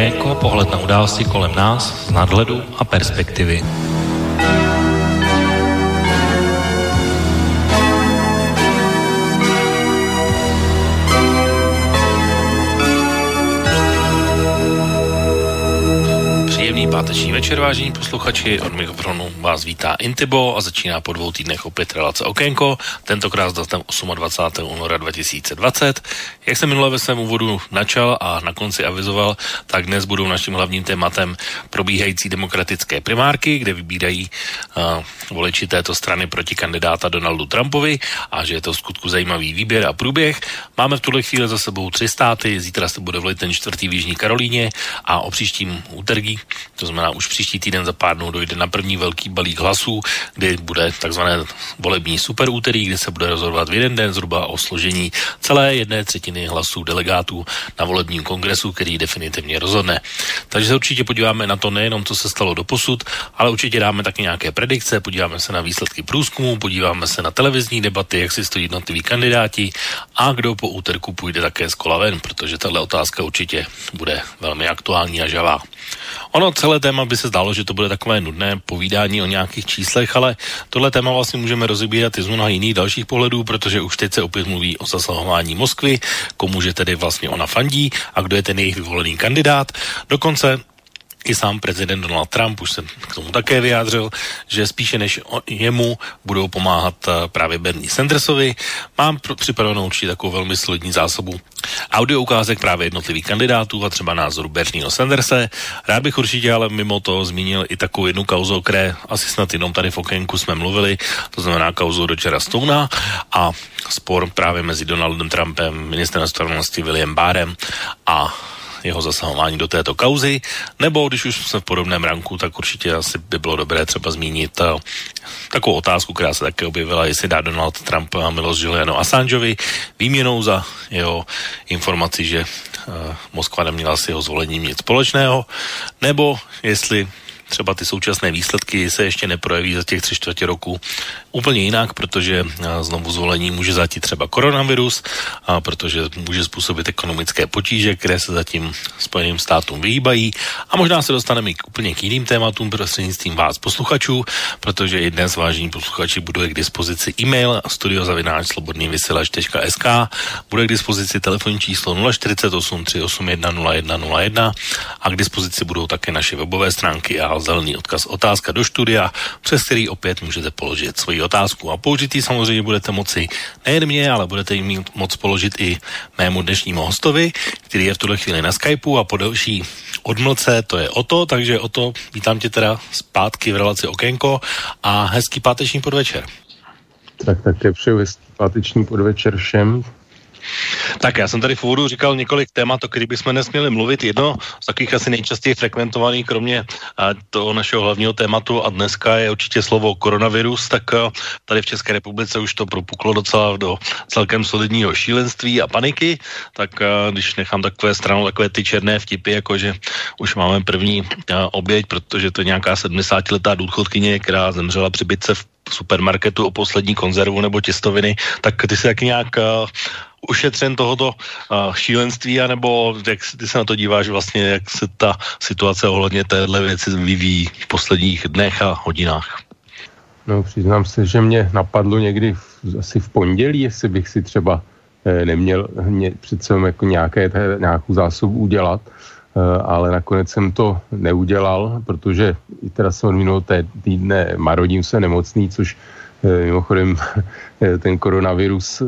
Okénko, pohled na události kolem nás z nadhledu a perspektivy. Páteční večer, vážení posluchači. Od mikrofonu vás vítá Intibo a začíná po dvou týdnech opět relace Okénko, tentokrát s datem 28. února 2020. Jak jsem minule ve svém úvodu načal a na konci avizoval, tak dnes budou naším hlavním tématem probíhající demokratické primárky, kde vybírají uh, voliči této strany proti kandidáta Donaldu Trumpovi a že je to v skutku zajímavý výběr a průběh. Máme v tuhle chvíli za sebou tři státy, zítra se bude volit ten čtvrtý v Jižní Karolíně a o příštím úterý, to znamená už příští týden za pár dnů dojde na první velký balík hlasů, kdy bude takzvané volební superúterý, kde se bude rozhodovat v jeden den zhruba o složení celé jedné třetiny hlasů delegátů na volebním kongresu, který definitivně rozhodne. Takže se určitě podíváme na to nejenom, co se stalo do posud, ale určitě dáme taky nějaké predikce, podíváme se na výsledky průzkumu, podíváme se na televizní debaty, jak si stojí jednotliví kandidáti a kdo po úterku půjde také z kola ven, protože tahle otázka určitě bude velmi aktuální a žavá. Ono celé téma by se zdálo, že to bude takové nudné povídání o nějakých číslech, ale tohle téma vlastně můžeme rozebírat i z mnoha jiných dalších pohledů, protože už teď se opět mluví o zasahování Moskvy, komu že tedy vlastně ona fandí a kdo je ten jejich vyvolený kandidát. Dokonce i sám prezident Donald Trump už se k tomu také vyjádřil, že spíše než jemu budou pomáhat eh, právě Bernie Sandersovi. Mám připravenou určitě takovou velmi solidní zásobu audio ukázek právě jednotlivých kandidátů a třeba názoru Bernieho Sanderse. Rád bych určitě ale mimo to zmínil i takovou jednu kauzu, o které asi snad jenom tady v okénku jsme mluvili, to znamená kauzu Dodgera Stona a spor právě mezi Donaldem Trumpem, ministrem spravedlnosti William Barrem a jeho zasahování do této kauzy, nebo když už jsme v podobném ranku, tak určitě asi by bylo dobré třeba zmínit uh, takovou otázku, která se také objevila, jestli dá Donald Trump a milost Julianu Assangeovi výměnou za jeho informaci, že uh, Moskva neměla s jeho zvolením nic společného, nebo jestli třeba ty současné výsledky se ještě neprojeví za těch tři čtvrtě roku úplně jinak, protože znovu zvolení může zatít třeba koronavirus, a protože může způsobit ekonomické potíže, které se zatím Spojeným státům vyhýbají. A možná se dostaneme k úplně k jiným tématům prostřednictvím vás posluchačů, protože i dnes vážení posluchači bude k dispozici e-mail studiozavináčslobodnývysílač.sk bude k dispozici telefonní číslo 048 381 0101 a k dispozici budou také naše webové stránky a zelený odkaz otázka do studia, přes který opět můžete položit svoji otázku. A použitý samozřejmě budete moci nejen mě, ale budete ji mít moc položit i mému dnešnímu hostovi, který je v tuhle chvíli na Skypeu a po další odmlce to je Oto, takže Oto, vítám tě teda zpátky v relaci Okénko a hezký páteční podvečer. Tak také přeju hezký páteční podvečer všem. Tak já jsem tady v úvodu říkal několik témat, o kterých bychom nesměli mluvit. Jedno z takových asi nejčastěji frekventovaných, kromě toho našeho hlavního tématu a dneska je určitě slovo koronavirus, tak tady v České republice už to propuklo docela do celkem solidního šílenství a paniky, tak když nechám takové stranou takové ty černé vtipy, jako že už máme první oběť, protože to je nějaká 70-letá důchodkyně, která zemřela při bytce v supermarketu o poslední konzervu nebo těstoviny, tak ty se taky nějak uh, ušetřen tohoto uh, šílenství, anebo jak ty se na to díváš vlastně, jak se ta situace ohledně téhle věci vyvíjí v posledních dnech a hodinách? No, přiznám se, že mě napadlo někdy v, asi v pondělí, jestli bych si třeba eh, neměl mě, přece jako nějaké, nějakou zásobu udělat, eh, ale nakonec jsem to neudělal, protože i teda jsem od minulého týdne marodím se nemocný, což mimochodem, eh, ten koronavirus,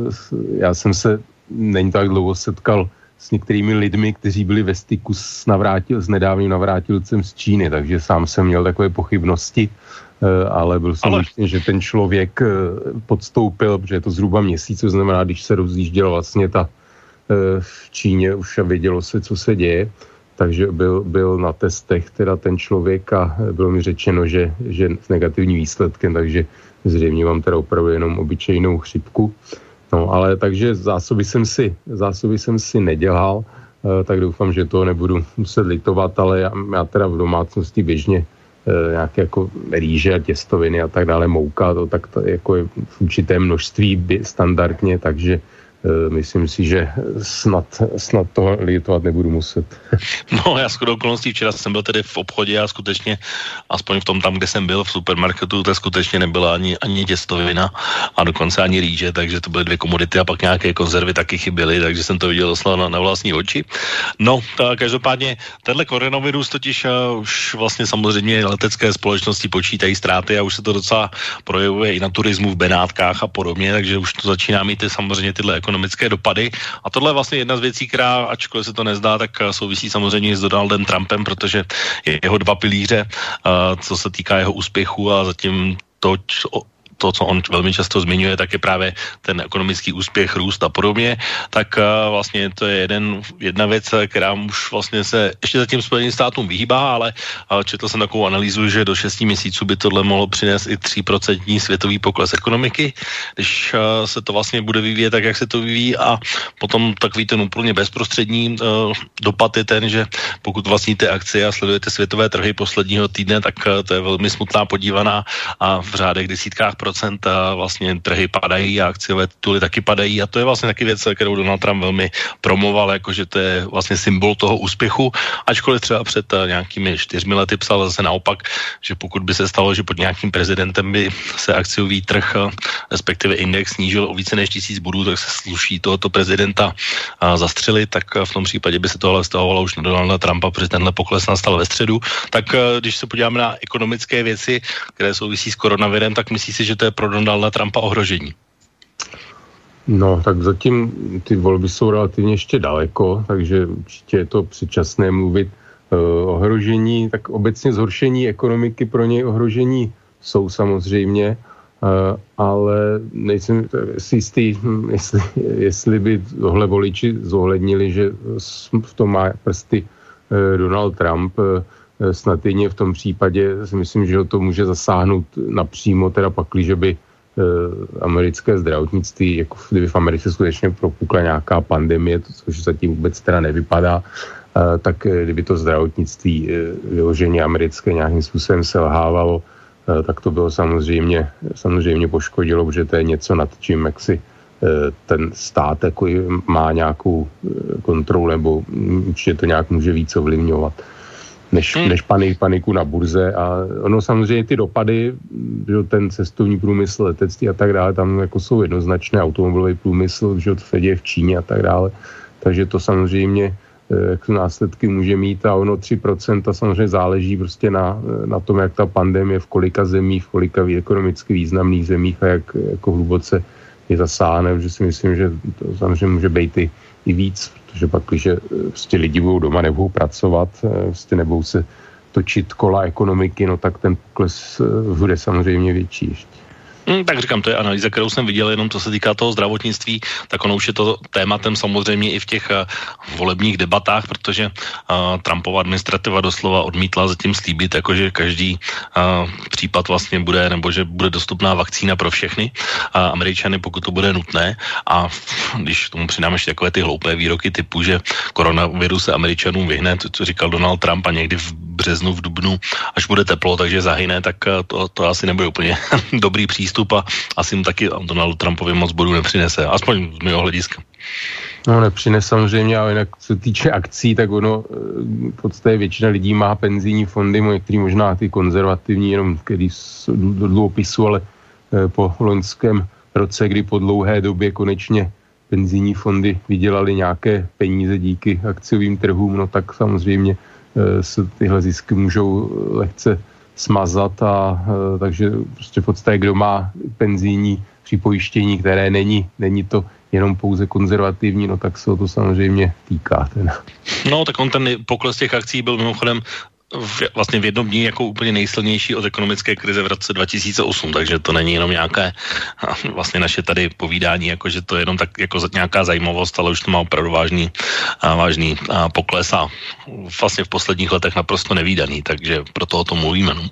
já jsem se není tak dlouho setkal s některými lidmi, kteří byli ve styku s, navrátil, s nedávným navrátilcem z Číny, takže sám jsem měl takové pochybnosti, eh, ale byl jsem ale... že ten člověk podstoupil, protože je to zhruba měsíc, co znamená, když se rozjížděl vlastně ta v Číně už a vědělo se, co se děje, takže byl, byl na testech teda ten člověk a bylo mi řečeno, že, že s negativním výsledkem, takže Zřejmě mám teda opravdu jenom obyčejnou chřipku. No, ale takže zásoby jsem si, zásoby jsem si nedělal, eh, tak doufám, že to nebudu muset litovat, ale já, já teda v domácnosti běžně eh, nějaké jako rýže a těstoviny a tak dále, mouka, to tak to jako je v určité množství standardně, takže myslím si, že snad, snad to litovat nebudu muset. No já shodou okolností včera jsem byl tedy v obchodě a skutečně, aspoň v tom tam, kde jsem byl, v supermarketu, to skutečně nebyla ani, ani těstovina a dokonce ani rýže, takže to byly dvě komodity a pak nějaké konzervy taky chyběly, takže jsem to viděl doslova na, na vlastní oči. No, tak každopádně tenhle koronavirus totiž uh, už vlastně samozřejmě letecké společnosti počítají ztráty a už se to docela projevuje i na turismu v Benátkách a podobně, takže už to začíná mít ty, samozřejmě tyhle ekonomické dopady. A tohle je vlastně jedna z věcí, která, ačkoliv se to nezdá, tak eh, souvisí samozřejmě s Donaldem Trumpem, protože jeho dva pilíře, uh, co se týká jeho úspěchu a zatím to, to, co on velmi často zmiňuje, tak je právě ten ekonomický úspěch, růst a podobně, tak uh, vlastně to je jeden, jedna věc, která už vlastně se ještě zatím Spojeným státům vyhýbá, ale četl jsem takovou analýzu, že do 6 měsíců by tohle mohlo přinést i 3% světový pokles ekonomiky, když uh, se to vlastně bude vyvíjet tak, jak se to vyvíjí a potom takový ten úplně bezprostřední uh, dopad je ten, že pokud vlastníte akcie a sledujete světové trhy posledního týdne, tak to je velmi smutná podívaná a v řádech desítkách procent a vlastně trhy padají a akciové tituly taky padají a to je vlastně taky věc, kterou Donald Trump velmi promoval, jakože to je vlastně symbol toho úspěchu, ačkoliv třeba před eh, nějakými čtyřmi lety psal zase naopak, že pokud by se stalo, že pod nějakým prezidentem by se akciový trh, eh, respektive index snížil o více než tisíc bodů, tak se sluší tohoto prezidenta eh, zastřelit, tak v tom případě by se tohle stahovalo už na Donalda Trumpa, protože tenhle pokles nastal ve středu. Tak když se podíváme na ekonomické věci, které souvisí s koronavirem, tak myslí si, že je pro Donalda Trumpa ohrožení? No, tak zatím ty volby jsou relativně ještě daleko, takže určitě je to předčasné mluvit uh, ohrožení, tak obecně zhoršení ekonomiky pro něj ohrožení jsou samozřejmě, uh, ale nejsem si jistý, hm, jestli, jestli by tohle voliči zohlednili, že v tom má prsty uh, Donald Trump, uh, snad jedině v tom případě si myslím, že to může zasáhnout napřímo, teda pakli, že by e, americké zdravotnictví, jako kdyby v Americe skutečně propukla nějaká pandemie, to, což zatím vůbec teda nevypadá, e, tak kdyby to zdravotnictví vyloženě americké nějakým způsobem selhávalo, tak to bylo samozřejmě, samozřejmě poškodilo, protože to je něco nad čím, jak si ten stát jako má nějakou kontrolu nebo určitě to nějak může víc ovlivňovat než, hmm. než panik, paniku na burze. A ono samozřejmě ty dopady, že ten cestovní průmysl, letectví a tak dále, tam jako jsou jednoznačné, automobilový průmysl, že to se děje v Číně a tak dále, takže to samozřejmě eh, jak následky může mít. A ono 3% a samozřejmě záleží prostě na, na tom, jak ta pandemie v kolika zemích, v kolika ekonomicky významných zemích a jak jako hluboce je zasáhne, že si myslím, že to samozřejmě může být i, i víc, protože pak, když eh, prostě lidi budou doma, nebudou pracovat, eh, prostě nebudou se točit kola ekonomiky, no tak ten pokles eh, bude samozřejmě větší ještě. Hmm, tak říkám, to je analýza, kterou jsem viděl, jenom co se týká toho zdravotnictví, tak ono už je to tématem samozřejmě i v těch uh, volebních debatách, protože uh, Trumpova administrativa doslova odmítla zatím slíbit, jakože každý uh, případ vlastně bude, nebo že bude dostupná vakcína pro všechny uh, Američany, pokud to bude nutné. A když tomu přidáme ještě takové ty hloupé výroky typu, že koronavirus se Američanům vyhne, to, co říkal Donald Trump a někdy v březnu, v dubnu, až bude teplo, takže zahyne, tak to, to asi nebude úplně dobrý přístup a asi mu taky Donaldu Trumpovi moc bodů nepřinese, aspoň z mého hlediska. No nepřinese samozřejmě, ale jinak co týče akcí, tak ono eh, v podstatě většina lidí má penzijní fondy, některý možná ty konzervativní, jenom který do dluhopisu, ale eh, po loňském roce, kdy po dlouhé době konečně penzijní fondy vydělali nějaké peníze díky akciovým trhům, no tak samozřejmě eh, se tyhle zisky můžou lehce smazat a e, takže prostě v podstatě kdo má penzijní připojištění, které není, není to jenom pouze konzervativní, no tak se o to samozřejmě týká. Ten. No tak on ten pokles těch akcí byl mimochodem v, vlastně v jednom dní jako úplně nejsilnější od ekonomické krize v roce 2008, takže to není jenom nějaké vlastně naše tady povídání, jako že to je jenom tak jako nějaká zajímavost, ale už to má opravdu vážný, vážný pokles a vlastně v posledních letech naprosto nevýdaný, takže proto o tom mluvíme. No.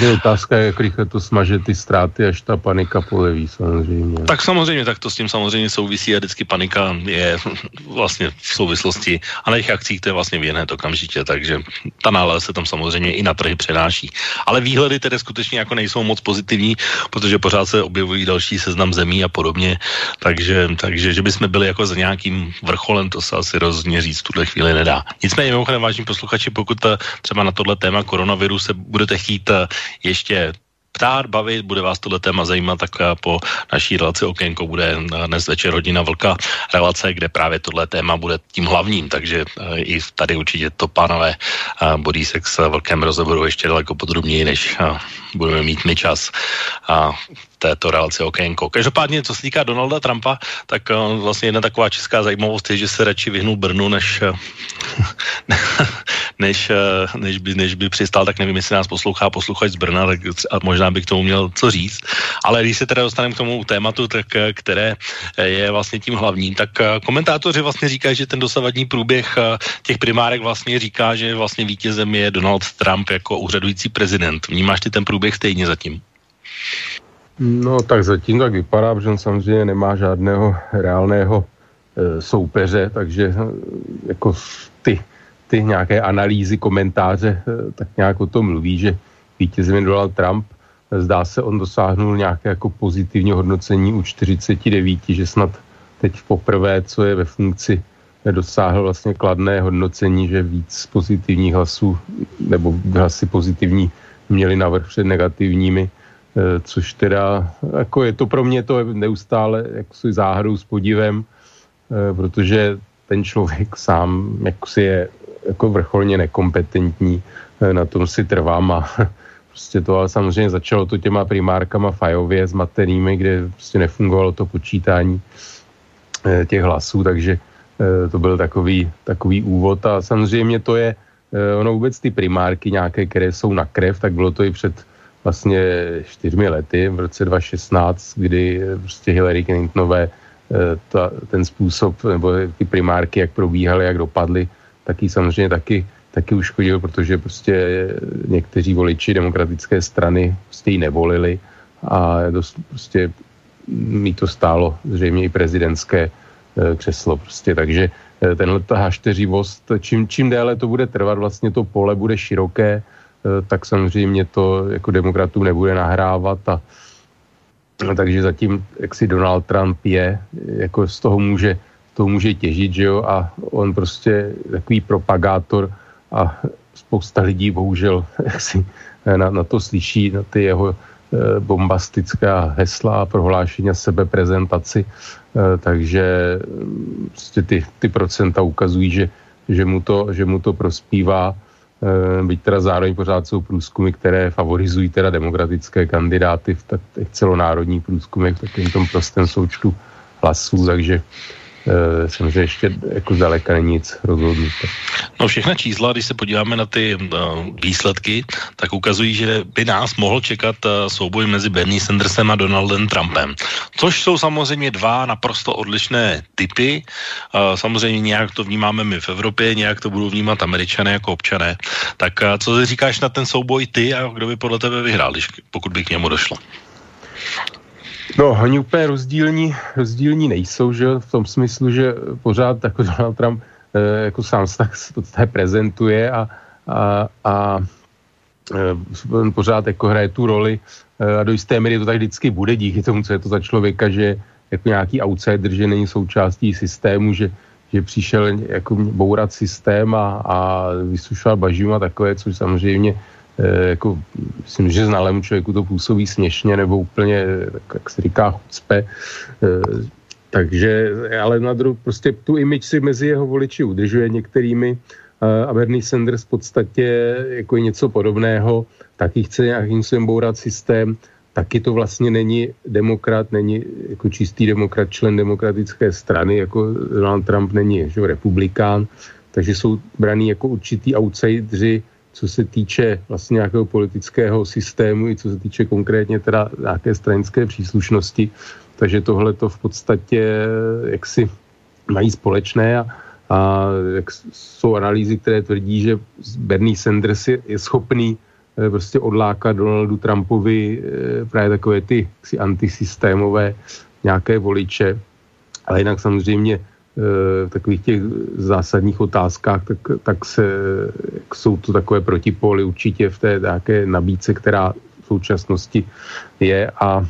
Je otázka, jak rychle to smaže ty ztráty, až ta panika poleví samozřejmě. Tak samozřejmě, tak to s tím samozřejmě souvisí a vždycky panika je vlastně v souvislosti a na těch akcích to je vlastně v jiné okamžitě, takže ta nález se tam samozřejmě i na trhy přenáší. Ale výhledy tedy skutečně jako nejsou moc pozitivní, protože pořád se objevují další seznam zemí a podobně, takže, takže že bychom byli jako za nějakým vrcholem, to se asi rozhodně říct v tuhle chvíli nedá. Nicméně, mimochodem, vážení posluchači, pokud eh, třeba na tohle téma koronaviru se budete chtít eh, ještě ptát, bavit, bude vás tohle téma zajímat, tak eh, po naší relaci Okénko bude eh, dnes večer hodina vlka relace, kde právě tohle téma bude tím hlavním, takže eh, i tady určitě to pánové Body Sex velkém rozhovoru ještě daleko podrobněji, než budeme mít my čas této relaci okénko. Každopádně, co se týká Donalda Trumpa, tak uh, vlastně jedna taková česká zajímavost je, že se radši vyhnul Brnu, než, uh, než, uh, než, by, než by přistal, tak nevím, jestli nás poslouchá posluchač z Brna, tak a možná by k tomu měl co říct. Ale když se teda dostaneme k tomu tématu, tak, které je vlastně tím hlavním, tak komentátoři vlastně říkají, že ten dosavadní průběh těch primárek vlastně říká, že vlastně vítězem je Donald Trump jako úřadující prezident. Vnímáš ty ten průběh stejně zatím? No tak zatím tak vypadá, protože on samozřejmě nemá žádného reálného e, soupeře, takže e, jako ty, ty nějaké analýzy, komentáře e, tak nějak o tom mluví, že vítězem Donald Trump. Zdá se, on dosáhnul nějaké jako pozitivní hodnocení u 49, že snad teď poprvé, co je ve funkci, dosáhl vlastně kladné hodnocení, že víc pozitivních hlasů nebo hlasy pozitivní měli navrh před negativními což teda, jako je to pro mě to neustále jako si záhadou s podivem, eh, protože ten člověk sám jako si je jako vrcholně nekompetentní, eh, na tom si trvám a prostě to ale samozřejmě začalo to těma primárkama Fajově s maternými, kde prostě nefungovalo to počítání těch hlasů, takže to byl takový, takový úvod. A samozřejmě to je, ono vůbec ty primárky nějaké, které jsou na krev, tak bylo to i před vlastně čtyřmi lety, v roce 2016, kdy prostě Hillary Clintonové eh, ta, ten způsob, nebo ty primárky, jak probíhaly, jak dopadly, taky samozřejmě taky, taky uškodil, protože prostě někteří voliči demokratické strany prostě ji nevolili a dost, prostě mi to stálo zřejmě i prezidentské eh, křeslo. Prostě, takže eh, tenhle hašteřivost, čím, čím déle to bude trvat, vlastně to pole bude široké, tak samozřejmě to jako demokratům nebude nahrávat a takže zatím, jak si Donald Trump je, jako z toho může, toho může těžit, že jo, a on prostě takový propagátor a spousta lidí bohužel jak si na, na to slyší, na ty jeho eh, bombastická hesla a prohlášení a sebeprezentaci, eh, takže mm, prostě ty, ty procenta ukazují, že, že, mu to, že mu to prospívá. Eh, byť teda zároveň pořád jsou průzkumy, které favorizují teda demokratické kandidáty v těch celonárodních průzkumech v takovém tom prostém součtu hlasů, takže Eh, samozřejmě ještě jako zdaleka není nic rozhodnuté. No všechna čísla, když se podíváme na ty uh, výsledky, tak ukazují, že by nás mohl čekat uh, souboj mezi Bernie Sandersem a Donaldem Trumpem. Což jsou samozřejmě dva naprosto odlišné typy. Uh, samozřejmě nějak to vnímáme my v Evropě, nějak to budou vnímat američané jako občané. Tak uh, co říkáš na ten souboj ty a kdo by podle tebe vyhrál, když, pokud by k němu došlo? No, oni úplně rozdílní, rozdílní nejsou, že v tom smyslu, že pořád jako Donald Trump eh, jako sám se tak prezentuje a, a, a eh, pořád jako hraje tu roli eh, a do jisté míry to tak vždycky bude díky tomu, co je to za člověka, že jako nějaký outsider, že není součástí systému, že, že přišel jako bourat systém a, a vysušoval bažinu a takové, což samozřejmě jako, myslím, že znalému člověku to působí směšně nebo úplně, jak se říká, chucpe. Eh, takže, ale na druhou, prostě tu image si mezi jeho voliči udržuje některými. Eh, a Bernie Sanders v podstatě jako je něco podobného, taky chce nějakým svým bourat systém, taky to vlastně není demokrat, není jako čistý demokrat, člen demokratické strany, jako Donald Trump není že, republikán, takže jsou braný jako určitý outsidři, co se týče vlastně nějakého politického systému i co se týče konkrétně teda nějaké stranické příslušnosti. Takže tohle to v podstatě jaksi mají společné a, a jak jsou analýzy, které tvrdí, že Bernie Sanders je, je schopný eh, prostě odlákat Donaldu Trumpovi eh, právě takové ty antisystémové nějaké voliče. Ale jinak samozřejmě v takových těch zásadních otázkách, tak, tak se, jsou to takové protipóly určitě v té nějaké nabídce, která v současnosti je a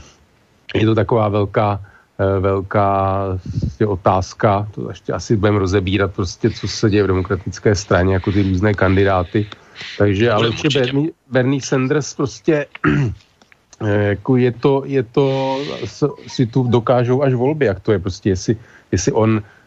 je to taková velká, eh, velká prostě otázka, to ještě asi budeme rozebírat prostě, co se děje v demokratické straně, jako ty různé kandidáty. Takže, ale určitě Bernie, Bernie Sanders prostě eh, jako je to, je to, si tu dokážou až volby, jak to je prostě, jestli, jestli on eh,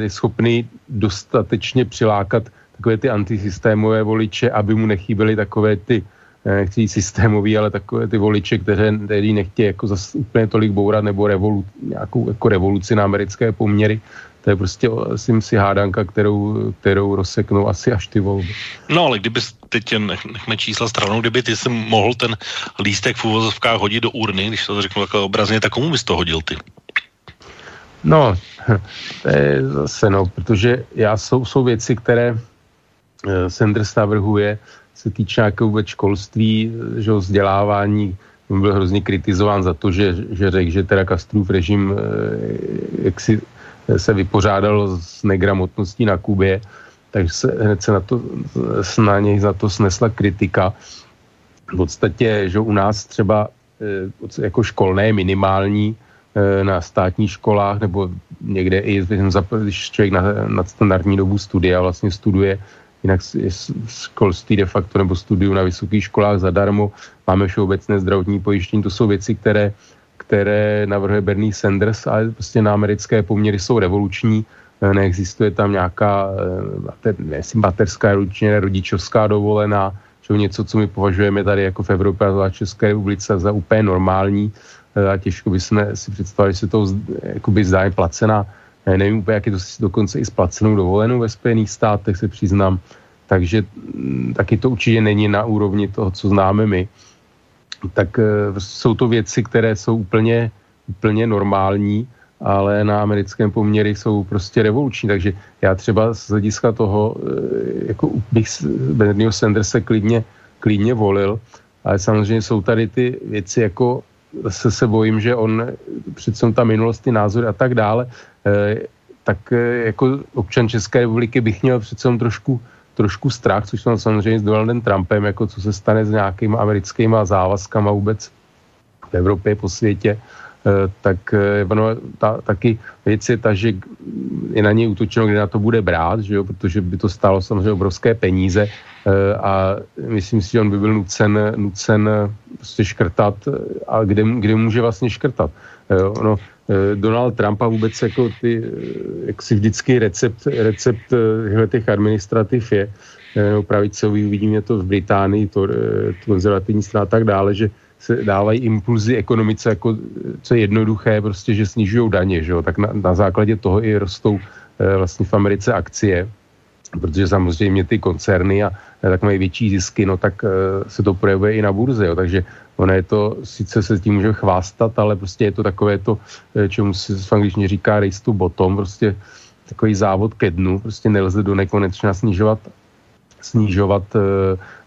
je schopný dostatečně přilákat takové ty antisystémové voliče, aby mu nechyběly takové ty nechci jít systémový, ale takové ty voliče, které, který nechtějí jako zas úplně tolik bourat nebo revolu, nějakou jako revoluci na americké poměry. To je prostě asi si hádanka, kterou, kterou rozseknou asi až ty volby. No ale kdyby teď nechme čísla stranou, kdyby ty si mohl ten lístek v úvozovkách hodit do urny, když to řeknu takhle obrazně, tak komu bys to hodil ty? No, to je zase no, protože já jsou, jsou věci, které eh, Sanders navrhuje, se týče nějakého vůbec školství, že vzdělávání, byl hrozně kritizován za to, že, že řekl, že teda Kastrův režim eh, jak si se vypořádal s negramotností na Kubě, takže se hned se na, to, na něj za to snesla kritika. V podstatě, že u nás třeba eh, jako školné minimální eh, na státních školách nebo někde i, když člověk na, na standardní dobu studia vlastně studuje jinak školství de facto nebo studium na vysokých školách zadarmo, máme všeobecné zdravotní pojištění, to jsou věci, které, které navrhuje Bernie Sanders, ale prostě na americké poměry jsou revoluční, eh, neexistuje tam nějaká eh, materská rodičovská dovolená, čo něco, co my považujeme tady jako v Evropě a České republice za úplně normální. eh, a těžko bychom si představili, že se to jakoby zdá placená. Nevím úplně, jak je to dokonce i s placenou dovolenou ve Spojených státech, se přiznám, takže mm, taky to určitě není na úrovni toho, co známe my. Tak e, jsou to věci, které jsou úplně, úplně normální, ale na americkém poměry jsou prostě revoluční, takže já třeba z hlediska toho, e, jako bych Bernieho Sandersa klidně, klidně volil, ale samozřejmě jsou tady ty věci jako zase se bojím, že on přece ta minulost, ty názory a tak dále, eh, tak eh, jako občan České republiky bych měl přece trošku, trošku strach, což jsem samozřejmě s Donaldem Trumpem, jako co se stane s nějakými americkými závazkama vůbec v Evropě, po světě, eh, tak ono, ta, taky věc je ta, že je na něj útočeno, kde na to bude brát, že jo, protože by to stálo samozřejmě obrovské peníze a myslím si, že on by byl nucen, nucen prostě škrtat a kde, kde může vlastně škrtat. Ono, Donald Trump a vůbec jako ty, jak si vždycky recept, recept těch administrativ je, pravicový, uvidíme to v Británii, to, to konzervativní strana a tak dále, že se dávají impulzy ekonomice jako co je jednoduché, prostě, že snižují daně, že jo? tak na, na základě toho i rostou vlastně v Americe akcie protože samozřejmě ty koncerny a tak mají větší zisky, no tak uh, se to projevuje i na burze, jo, takže ono je to, sice se tím může chvástat, ale prostě je to takové to, eh, čemu se v angličtině říká race to bottom, prostě takový závod ke dnu, prostě nelze do nekonečna snižovat, snižovat uh,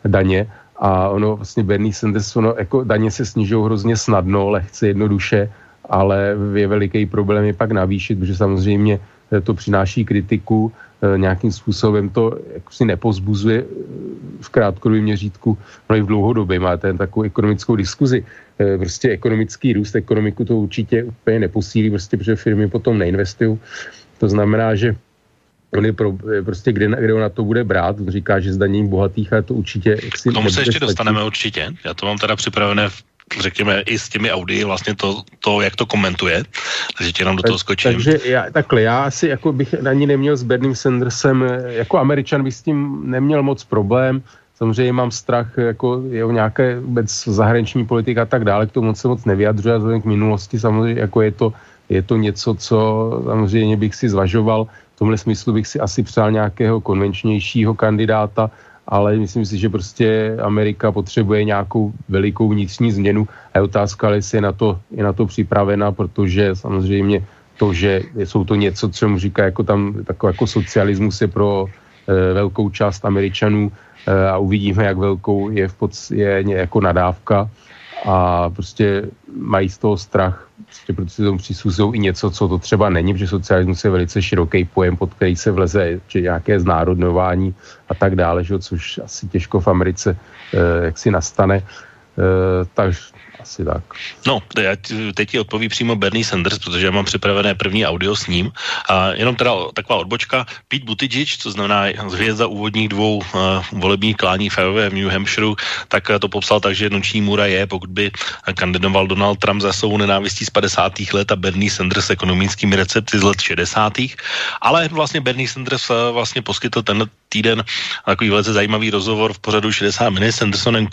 daně. A ono vlastně Bernie Sanders, ono jako daně se snižují hrozně snadno, lehce, jednoduše, ale je veliký problém je pak navýšit, protože samozřejmě to přináší kritiku, Eh, nějakým způsobem to jako si nepozbuzuje eh, v krátkodobém měřítku, no i v dlouhodobě má ten takovou ekonomickou diskuzi. Eh, prostě ekonomický růst, ekonomiku to určitě úplně neposílí, prostě, protože firmy potom neinvestují. To znamená, že on je pro, prostě, kde, kde on na to bude brát, on říká, že zdanění bohatých, ale to určitě... K tomu se ještě stačit. dostaneme určitě. Já to mám teda připravené v řekněme, i s těmi Audi vlastně to, to jak to komentuje, takže tě jenom do toho skočím. Takže já, takhle, já asi jako bych ani neměl s Bernie Sandersem, jako američan bych s tím neměl moc problém, samozřejmě mám strach, jako je o nějaké vůbec zahraniční politika a tak dále, k tomu moc se moc nevyjadřuje, vzhledem k minulosti samozřejmě, jako je to, je to něco, co samozřejmě bych si zvažoval, v tomhle smyslu bych si asi přál nějakého konvenčnějšího kandidáta, ale myslím si, že prostě Amerika potřebuje nějakou velikou vnitřní změnu. A je otázka, jestli je na to, je na to připravena, protože samozřejmě to, že jsou to něco, co mu říká jako tam takový jako socialismus je pro e, velkou část Američanů e, a uvidíme, jak velkou je, v pod, je jako nadávka a prostě mají z toho strach, prostě protože tomu přisuzují i něco, co to třeba není, protože socialismus je velice široký pojem, pod který se vleze, že nějaké znárodnování a tak dále, že, což asi těžko v Americe eh, jak si nastane. Eh, takže asi tak. No, já teď ti odpoví přímo Bernie Sanders, protože já mám připravené první audio s ním. A jenom teda taková odbočka. Pete Buttigieg, co znamená hvězda úvodních dvou uh, volebních klání v v New Hampshire, tak uh, to popsal tak, že noční můra je, pokud by kandidoval Donald Trump za svou nenávistí z 50. let a Bernie Sanders s ekonomickými recepty z let 60. Ale vlastně Bernie Sanders uh, vlastně poskytl ten týden takový velice zajímavý rozhovor v pořadu 60 minut s Andersonem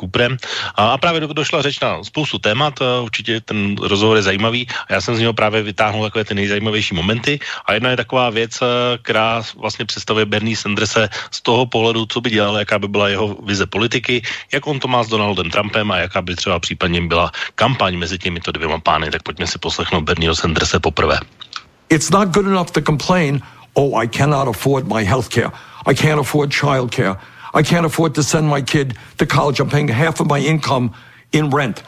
a, a právě došla řeč na spoustu témat, určitě ten rozhovor je zajímavý a já jsem z něho právě vytáhnul takové ty nejzajímavější momenty a jedna je taková věc, která vlastně představuje Bernie Sanderse z toho pohledu, co by dělal, jaká by byla jeho vize politiky, jak on to má s Donaldem Trumpem a jaká by třeba případně byla kampaň mezi těmito dvěma pány, tak pojďme si poslechnout Bernieho Sanderse poprvé. It's not good enough to complain, oh, I cannot afford my health care. I can't afford childcare. I can't afford to send my kid to college. I'm paying half of my income in rent.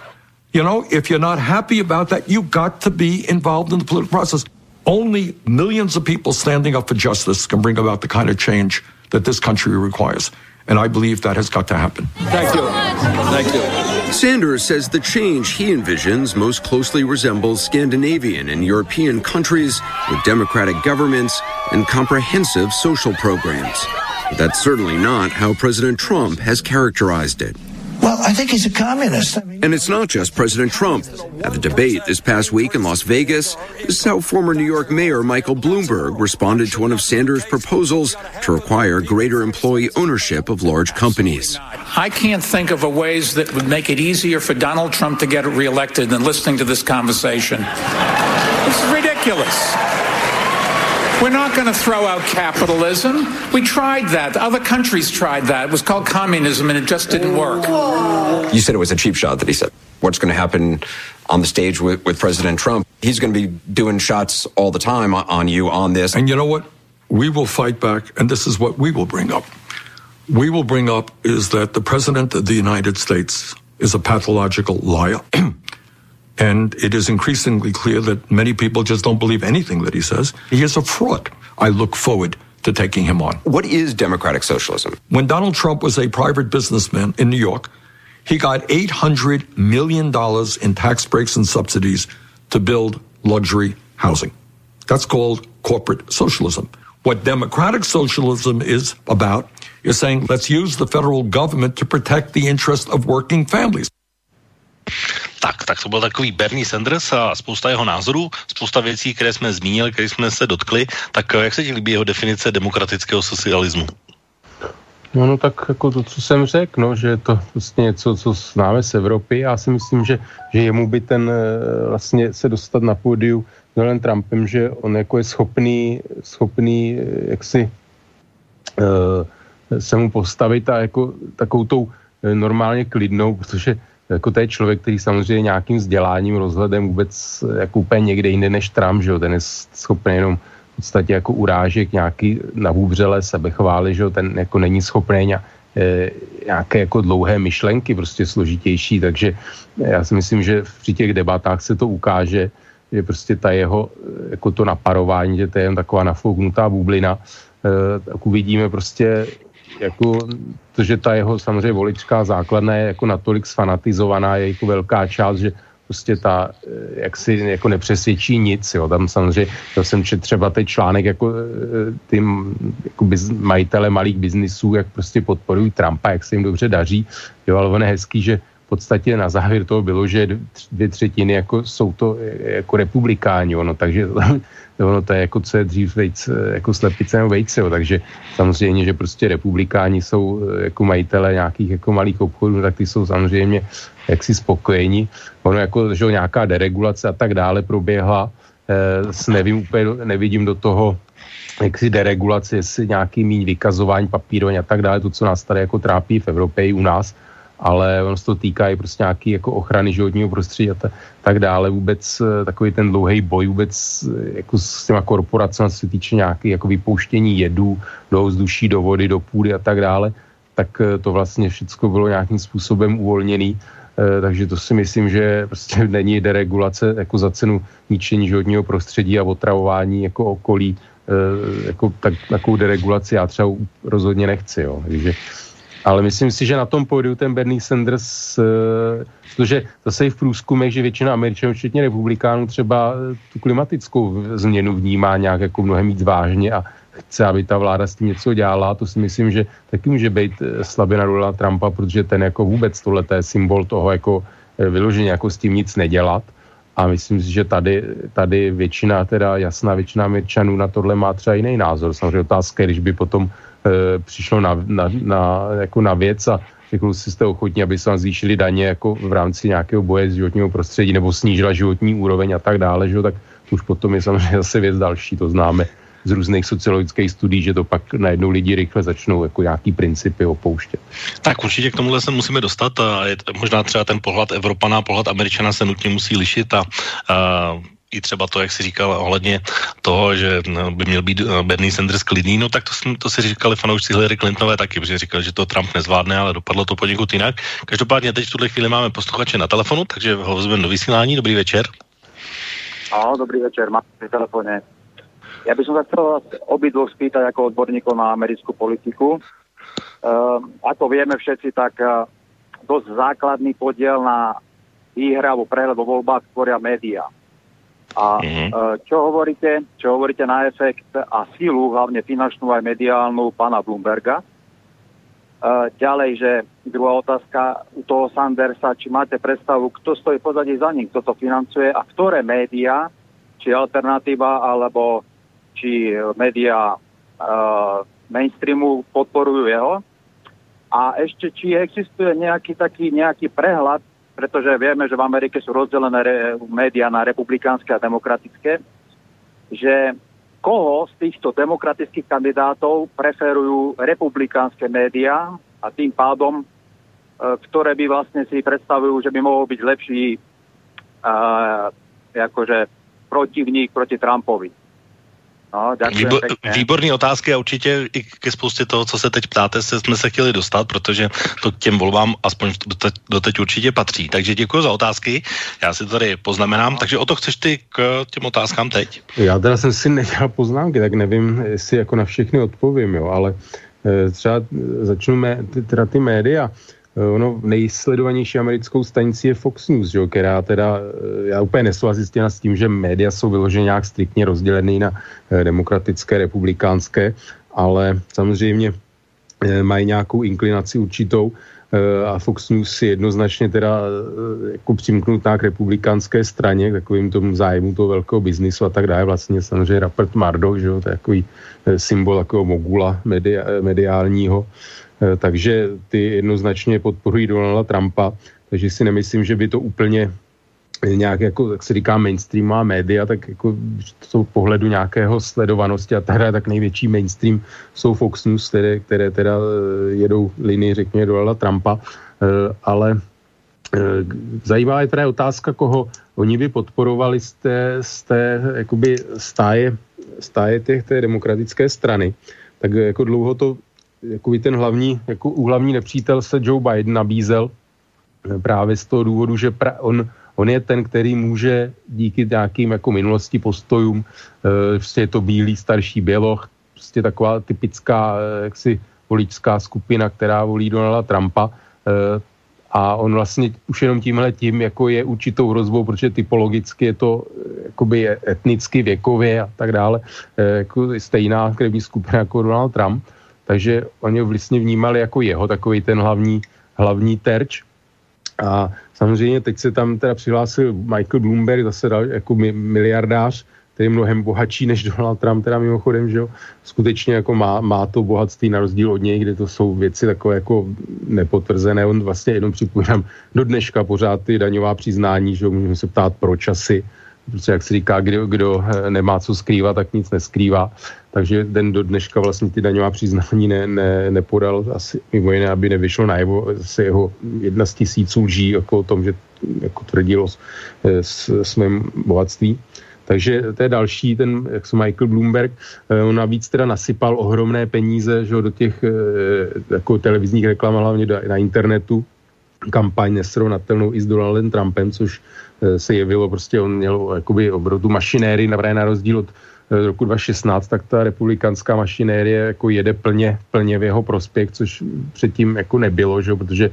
You know, if you're not happy about that, you've got to be involved in the political process. Only millions of people standing up for justice can bring about the kind of change that this country requires. And I believe that has got to happen. Thank you. Thank you. Sanders says the change he envisions most closely resembles Scandinavian and European countries with democratic governments and comprehensive social programs. But that's certainly not how President Trump has characterized it. Well, I think he's a communist. I mean, and it's not just President Trump. At the debate this past week in Las Vegas, this is how former New York Mayor Michael Bloomberg responded to one of Sanders' proposals to require greater employee ownership of large companies. I can't think of a ways that would make it easier for Donald Trump to get reelected than listening to this conversation. This is ridiculous. We're not going to throw out capitalism. We tried that. Other countries tried that. It was called communism, and it just didn't work. You said it was a cheap shot that he said. What's going to happen on the stage with, with President Trump? He's going to be doing shots all the time on you on this. And you know what? We will fight back, and this is what we will bring up. We will bring up is that the President of the United States is a pathological liar. And it is increasingly clear that many people just don't believe anything that he says. He is a fraud. I look forward to taking him on. What is democratic socialism? When Donald Trump was a private businessman in New York, he got $800 million in tax breaks and subsidies to build luxury housing. That's called corporate socialism. What democratic socialism is about is saying let's use the federal government to protect the interest of working families. Tak, tak to byl takový Bernie Sanders a spousta jeho názorů, spousta věcí, které jsme zmínili, které jsme se dotkli. Tak eh, jak se ti líbí jeho definice demokratického socialismu? No, no tak jako to, co jsem řekl, no, že je to vlastně něco, co známe z Evropy. Já si myslím, že, že jemu by ten eh, vlastně se dostat na pódiu Donaldem Trumpem, že on jako je schopný, schopný eh, jak si se mu postavit a jako takovou tou normálně klidnou, protože jako to je člověk, který samozřejmě nějakým vzděláním, rozhledem vůbec jako úplně někde jinde než Trump, že jo, ten je schopný jenom v podstatě jako urážek nějaký navůbřele sebechvály, že jo, ten jako není schopný nějak, e, nějaké jako dlouhé myšlenky, prostě složitější, takže já si myslím, že při těch debatách se to ukáže, že prostě ta jeho, jako to naparování, že to je jen taková nafouknutá bublina, e, tak uvidíme prostě, jako to, že ta jeho samozřejmě voličská základna je jako natolik sfanatizovaná, je jako velká část, že prostě ta, eh, jak si jako nepřesvědčí nic, jo, tam samozřejmě, to jsem čet třeba ten článek, jako eh, ty jako biz, majitele malých biznisů, jak prostě podporují Trumpa, jak se jim dobře daří, jo, ale on je hezký, že v podstatě na závěr toho bylo, že dvě třetiny jako jsou to jako republikáni, ono, takže ono to je jako co je dřív vejce, jako slepice nebo vejce, jo, takže samozřejmě, že prostě republikáni jsou jako majitele nějakých jako malých obchodů, tak ty jsou samozřejmě jaksi spokojení. Ono jako, že nějaká deregulace a tak dále proběhla, eh, s nevím úplně, nevidím do toho, jak si deregulace, jestli nějaký míň vykazování papírování a tak dále, to, co nás tady jako trápí v Evropě i u nás, ale ono se to týká i prostě nějaký jako ochrany životního prostředí a ta, tak dále. Vůbec eh, takový ten dlouhý boj vůbec eh, jako s těma korporacemi, se týče nějaký jako vypouštění jedů do vzduší, do vody, do půdy a tak dále, tak eh, to vlastně všechno bylo nějakým způsobem uvolněný. takže to si myslím, že prostě není deregulace jako za cenu ničení životního prostředí a otravování jako okolí, jako tak, takovou deregulaci já třeba rozhodně nechci. Jo. Takže ale myslím si, že na tom pódiu ten Bernie Sanders, eh, protože zase i v průzkumech, že většina Američanů, včetně republikánů, třeba eh, tu klimatickou změnu vnímá nějak jako mnohem víc vážně a chce, aby ta vláda s tím něco dělala. To si myslím, že taky může být eh, slabina Donalda Trumpa, protože ten jako vůbec tohle je symbol toho jako vyloženě jako s tím nic nedělat. A myslím si, že tady, tady většina, teda jasná většina Američanů na tohle má třeba jiný názor. Samozřejmě otázka je, když by potom e, přišlo na, na, na, jako na věc a řekl si jste ochotní, aby se vám zvýšili daně jako v rámci nějakého boje z životního prostředí nebo snížila životní úroveň a tak dále, že, tak už potom je samozřejmě zase věc další, to známe z různých sociologických studií, že to pak najednou lidi rychle začnou jako nějaký principy opouštět. Tak určitě k tomuhle se musíme dostat a je možná třeba ten pohled Evropana, pohled Američana se nutně musí lišit a, a i třeba to, jak si říkal ohledně toho, že no, by měl být eh, Bernie Sanders klidný, no tak to, to si říkali fanoušci Hillary Clintonové taky, protože říkali, že to Trump nezvládne, ale dopadlo to poněkud jinak. Každopádně teď v tuhle chvíli máme posluchače na telefonu, takže ho vezmeme do vysílání. Dobrý večer. No, dobrý večer, mám v telefone. Ja by som sa chcel vás obidvoch spýtať ako odborníkov na americkú politiku. Uh, ako vieme všetci, tak uh, dosť základný podiel na výhravu prehľad vo voľbách tvoria médiá. A mm-hmm. čo hovoríte, čo hovoríte na efekt a silu, hlavne finančnú aj mediálnu pána Bloomberga? Uh, ďalej, že druhá otázka u toho Sandersa, či máte predstavu, kto stojí pozadí za ním, kto to financuje a ktoré médiá, či alternatíva, alebo či médiá uh, mainstreamu podporujú jeho. A ešte, či existuje nejaký taký nejaký prehľad pretože vieme, že v Amerike sú rozdelené re- na republikánske a demokratické, že koho z týchto demokratických kandidátov preferujú republikánske médiá a tým pádom, e, ktoré by vlastne si predstavujú, že by mohol byť lepší uh, akože protivník proti Trumpovi. No, Výbor, výborný otázky a určitě i ke spoustě toho, co se teď ptáte, se jsme se chtěli dostat, protože to k těm volbám aspoň doteď, doteď určitě patří. Takže děkuji za otázky, já si to tady poznamenám. Takže o to chceš ty k těm otázkám teď? Já teda jsem si nedělal poznámky, tak nevím, jestli jako na všechny odpovím, jo, ale e, třeba začnu mé, teda ty média. Eh, ono nejsledovanější americkou stanici je Fox News, že, která teda, eh, já úplně nesouhlasím s tím, že média jsou vyloženě nějak striktně rozdělený na eh, demokratické, republikánské, ale samozřejmě mají nějakou inklinaci určitou a Fox News je jednoznačně teda jako přimknutá k republikánské straně, k takovým tomu zájmu toho velkého biznisu a tak dále. Vlastně samozřejmě Rupert Murdoch, že jo, to je takový symbol takového mogula media, mediálního. Eh, takže ty jednoznačně podporují Donalda Trumpa, takže si nemyslím, že by to úplně nějak, jako, jak se říká, mainstreamová média, tak jako z pohledu nějakého sledovanosti a teda tak největší mainstream jsou Fox News, které, které teda eh, jedou linii, řekněme, Donalda Trumpa, eh, ale zajímavá je teda otázka, koho oni by podporovali z té, z té jakoby stáje, stáje těch, té demokratické strany. Tak jako dlouho to jako ten hlavní, jako hlavní nepřítel se Joe Biden nabízel eh, právě z toho důvodu, že pra, on, on je ten, který může díky nějakým jako minulosti postojům, e, prostě je to bílý starší běloch, prostě taková typická e, jaksi voličská skupina, která volí Donalda Trumpa a on vlastně už jenom tímhle tím jako je určitou hrozbou, protože typologicky je to jakoby etnicky, věkově a tak dále, jako stejná krevní skupina jako Donald Trump takže oni ho vlastně vnímali jako jeho, takový ten hlavní, hlavní terč. A samozřejmě teď se tam teda přihlásil Michael Bloomberg, zase dal jako miliardář, který je mnohem bohatší než Donald Trump, teda mimochodem, že jo, skutečně jako má, má to bohatství na rozdíl od něj, kde to jsou věci takové jako nepotvrzené. On vlastně jenom připomínám do dneška pořád ty daňová přiznání, že jo, můžeme se ptát proč asi, protože jak se říká, kdo, kdo eh, nemá co skrývat, tak nic neskrývá. Takže ten do dneška vlastně ty daňová přiznání ne, ne, nepodal asi mimo jiné, aby nevyšlo najevo zase jeho jedna z tisíců lží jako o tom, že jako tvrdilo eh, s, svém bohatství. Takže to je další, ten, jak se Michael Bloomberg, eh, on navíc teda nasypal ohromné peníze že do těch jako televizních reklam, hlavně na internetu, kampaň nesrovnatelnou i s Donaldem Trumpem, což se jevilo, prostě on měl jakoby obrotu mašinéry, na rozdíl od roku 2016, tak ta republikánská mašinérie jako jede plně, plně v jeho prospěch, což předtím jako nebylo, že? protože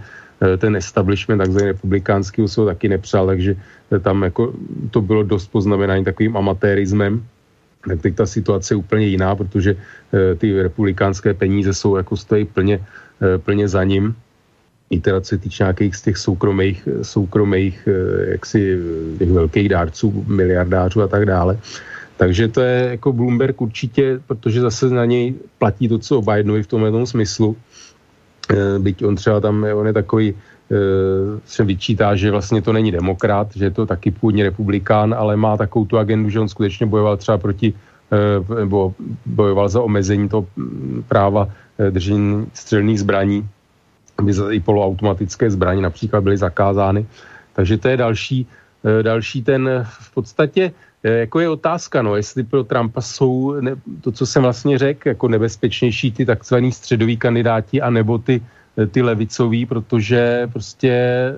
ten establishment takzvaný republikánský se ho taky nepřál, takže tam jako to bylo dost poznamenání takovým amatérismem tak teď ta situace je úplně jiná, protože e, ty republikánské peníze jsou jako stojí plně, plně za ním. I teda se týče nějakých z těch soukromých, soukromých jaksi těch velkých dárců, miliardářů a tak dále. Takže to je jako Bloomberg určitě, protože zase na něj platí to, co Bidenovi v tomhle smyslu. E, byť on třeba tam, on je takový, se vyčítá, že vlastně to není demokrat, že je to taky původně republikán, ale má takovou tu agendu, že on skutečně bojoval třeba proti, nebo bojoval za omezení toho mm, práva držení střelných zbraní, aby i poloautomatické zbraně například byly zakázány. Takže to je další, další ten v podstatě jako je otázka, no, jestli pro Trumpa jsou ne, to, co jsem vlastně řekl, jako nebezpečnější ty takzvaní středoví kandidáti, anebo ty ty levicový, protože prostě eh,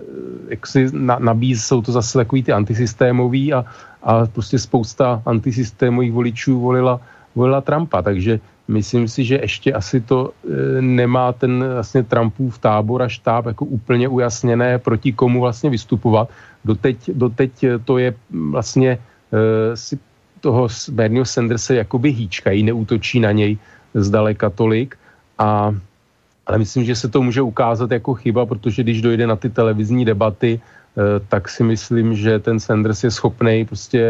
jak si na, nabíz, jsou to zase takový ty antisystémový a, a prostě spousta antisystémových voličů volila, volila Trumpa, takže myslím si, že ještě asi to e, nemá ten vlastně Trumpův tábor a štáb jako úplně ujasněné, proti komu vlastně vystupovat. Doteď, doteď to je vlastně si toho Bernieho Sandersa jakoby hýčkají, neútočí na něj zdaleka tolik a ale myslím, že se to může ukázat jako chyba, protože když dojde na ty televizní debaty, eh, tak si myslím, že ten Sanders je schopný prostě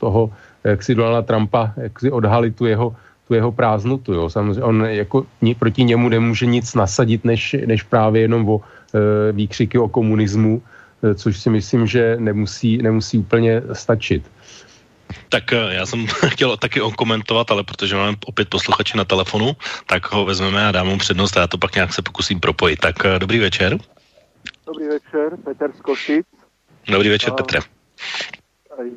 toho, jak si Donalda Trumpa, jak si odhalit tu jeho, tu jeho prázdnotu. Jo. Samozřejmě on jako proti němu nemůže nic nasadit, než, než právě jenom o e, výkřiky o komunismu, e, což si myslím, že nemusí, nemusí úplně stačit. Tak eh, já jsem chtěl taky komentovat, ale protože máme opět posluchače na telefonu, tak ho vezmeme a dám mu přednost a já to pak nějak se pokusím propojit. Tak eh, dobrý večer. Dobrý večer, Petr Skošic. Dobrý večer, uh, Petre.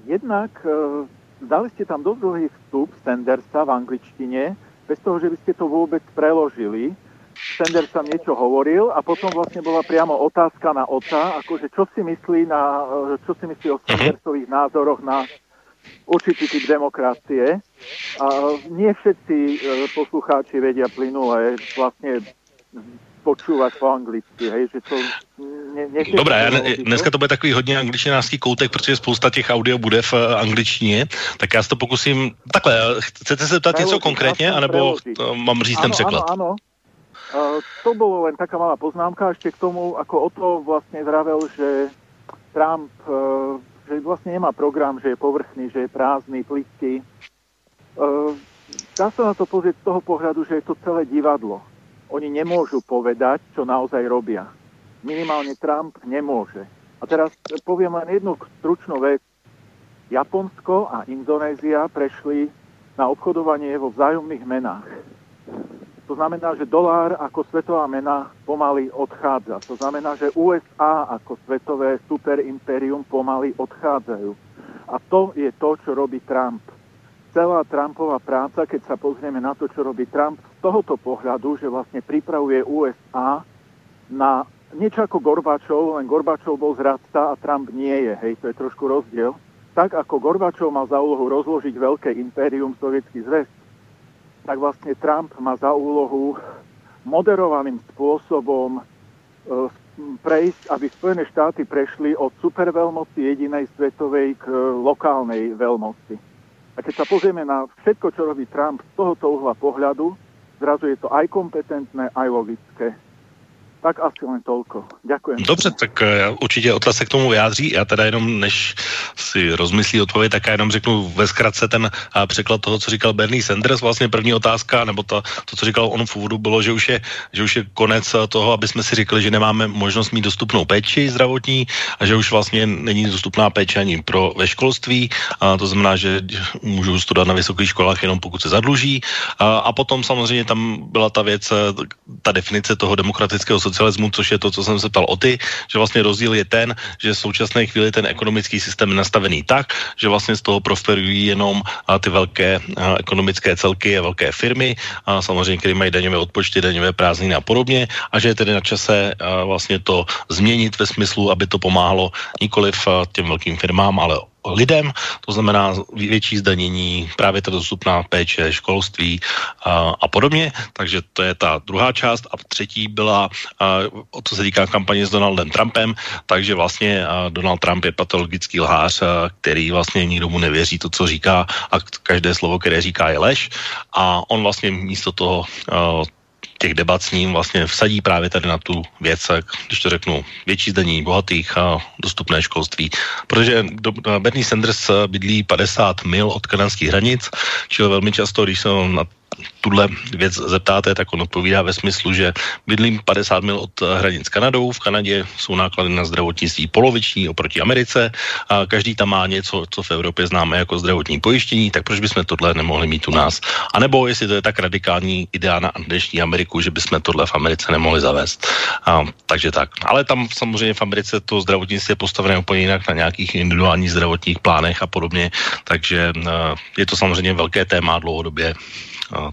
Jednak uh, dali ste tam dosť dlhý vstup Sandersa v angličtine, bez toho, že by ste to vôbec preložili. Sanders tam niečo hovoril a potom vlastne bola priamo otázka na oca, akože čo si myslí, na, čo si myslí o mhm. Sandersových názoroch na určitý typ demokracie. A nie všetci e, poslucháči vedia plynule vlastne počúvať po anglicky, hej, že to... Ne, ne, Dobrá, já ne, dneska to bude takový hodně angličtinářský koutek, protože spousta těch audio bude v e, angličtině, tak já se to pokusím... Takhle, chcete se ptát něco konkrétně, anebo to mám říct ten překlad? Áno, áno. Uh, to bolo len taká malá poznámka ešte k tomu, ako o to vlastne zravel, že Trump uh, že vlastne nemá program, že je povrchný, že je prázdny, plitký. E, dá sa na to pozrieť z toho pohľadu, že je to celé divadlo. Oni nemôžu povedať, čo naozaj robia. Minimálne Trump nemôže. A teraz poviem len jednu stručnú vec. Japonsko a Indonézia prešli na obchodovanie vo vzájomných menách. To znamená, že dolár ako svetová mena pomaly odchádza. To znamená, že USA ako svetové superimperium pomaly odchádzajú. A to je to, čo robí Trump. Celá Trumpová práca, keď sa pozrieme na to, čo robí Trump, z tohoto pohľadu, že vlastne pripravuje USA na niečo ako Gorbačov, len Gorbačov bol zradca a Trump nie je, hej, to je trošku rozdiel. Tak ako Gorbačov mal za úlohu rozložiť veľké impérium Sovietský zväz, tak vlastne Trump má za úlohu moderovaným spôsobom e, prejsť, aby Spojené štáty prešli od superveľmoci jedinej svetovej k lokálnej veľmoci. A keď sa pozrieme na všetko, čo robí Trump z tohoto uhla pohľadu, zrazu je to aj kompetentné, aj logické. Tak asi len toľko. Ďakujem. Dobře, tak uh, určitě Otla se k tomu vyjádří. Já teda jenom, než si rozmyslí odpověď, tak já jenom řeknu ve zkratce ten uh, překlad toho, co říkal Bernie Sanders. Vlastně první otázka, nebo to, to co říkal on v úvodu, bylo, že už, je, že už je konec toho, aby jsme si řekli, že nemáme možnost mít dostupnou péči zdravotní a že už vlastně není dostupná péče ani pro ve školství. A to znamená, že můžou studovat na vysokých školách jenom pokud se zadluží. A, a potom samozřejmě tam byla ta věc, ta definice toho demokratického sociální socialismu, což je to, co jsem se ptal o ty, že vlastně rozdíl je ten, že v současné chvíli ten ekonomický systém je nastavený tak, že vlastně z toho prosperují jenom ty velké ekonomické celky a velké firmy, a samozřejmě, které mají daňové odpočty, daňové prázdniny a podobně, a že je tedy na čase vlastně to změnit ve smyslu, aby to pomáhalo nikoliv těm velkým firmám, ale lidem, to znamená větší zdanění, právě ta dostupná péče, školství a, a podobně. Takže to je ta druhá část. A třetí byla, a, o co se týká kampaně s Donaldem Trumpem, takže vlastně a, Donald Trump je patologický lhář, a, který vlastně nikdo mu nevěří to, co říká a každé slovo, které říká, je lež. A on vlastně místo toho a, těch debat s ním vlastně vsadí právě tady na tu věc, když to řeknu, větší zdaní bohatých a dostupné školství. Protože Bernie Sanders bydlí 50 mil od kanadských hranic, čili velmi často, když se na tuhle věc zeptáte, tak on odpovídá ve smyslu, že bydlím 50 mil od hranic s Kanadou, v Kanadě jsou náklady na zdravotnictví poloviční oproti Americe a každý tam má něco, co v Evropě známe jako zdravotní pojištění, tak proč bychom tohle nemohli mít u nás? A nebo jestli to je tak radikální idea na dnešní Ameriku, že bychom tohle v Americe nemohli zavést. A, takže tak. Ale tam samozřejmě v Americe to zdravotnictví je postavené úplně jinak na nějakých individuálních zdravotních plánech a podobně, takže je to samozřejmě velké téma dlouhodobě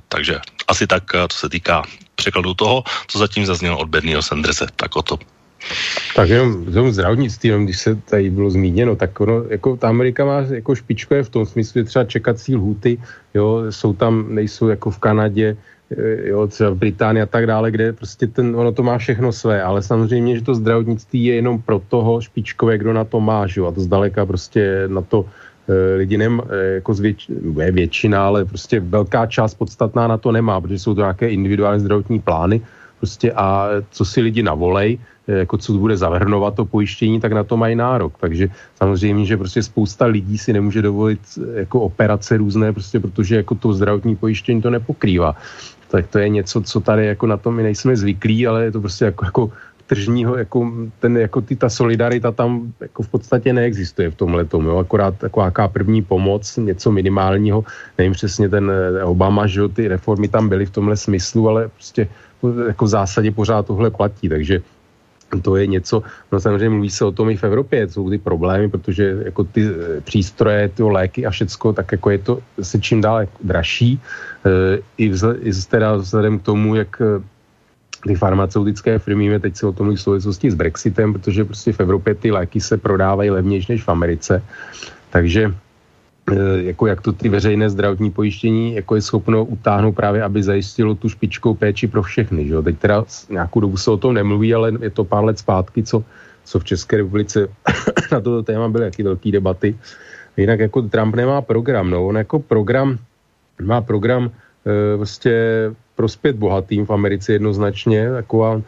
takže asi tak, co se týká překladu toho, co zatím zaznělo od Bernieho Sandersa, tak o to. Tak jenom v tom zdravotnictví, jenom když se tady bylo zmíněno, tak ono, jako ta Amerika má jako špičkové v tom smyslu, že třeba čekací lhuty, jo, jsou tam, nejsou jako v Kanadě, e, jo, třeba v Británii a tak dále, kde prostě ten, ono to má všechno své, ale samozřejmě, že to zdravotnictví je jenom pro toho špičkové, kdo na to má, že jo, a to zdaleka prostě na to Eh, lidi nem, eh, jako zvěč, je většina, ale prostě velká část podstatná na to nemá, protože jsou to nějaké individuální zdravotní plány prostě a co si lidi navolej, eh, jako co bude zavrhnovat to pojištění, tak na to mají nárok. Takže samozřejmě, že prostě spousta lidí si nemůže dovolit jako operace různé, prostě protože jako to zdravotní pojištění to nepokrývá. Tak to je něco, co tady jako na to my nejsme zvyklí, ale je to prostě jako, jako tržního, jako, ten, jako ty, ta solidarita tam jako v podstatě neexistuje v tomhle tomu, jo? akorát taková první pomoc, něco minimálního, nevím přesně ten eh, Obama, že ty reformy tam byly v tomhle smyslu, ale prostě jako v zásadě pořád tohle platí, takže to je něco, no samozřejmě mluví se o tom i v Evropě, jsou ty problémy, protože jako ty eh, přístroje, ty léky a všecko, tak jako je to se čím dál dražší, e, i, vzhled, i teda vzhledem k tomu, jak ty farmaceutické firmy, teď se o tom v souvislosti s Brexitem, protože prostě v Evropě ty léky se prodávají levnější než v Americe. Takže e, jako jak to ty veřejné zdravotní pojištění jako je schopno utáhnout právě, aby zajistilo tu špičkou péči pro všechny. Že? Teď teda nějakou dobu se o tom nemluví, ale je to pár let zpátky, co, co v České republice na toto téma byly jaký velké debaty. Jinak jako Trump nemá program, no on jako program, má program e, prostě prospět bohatým v Americe jednoznačně, taková,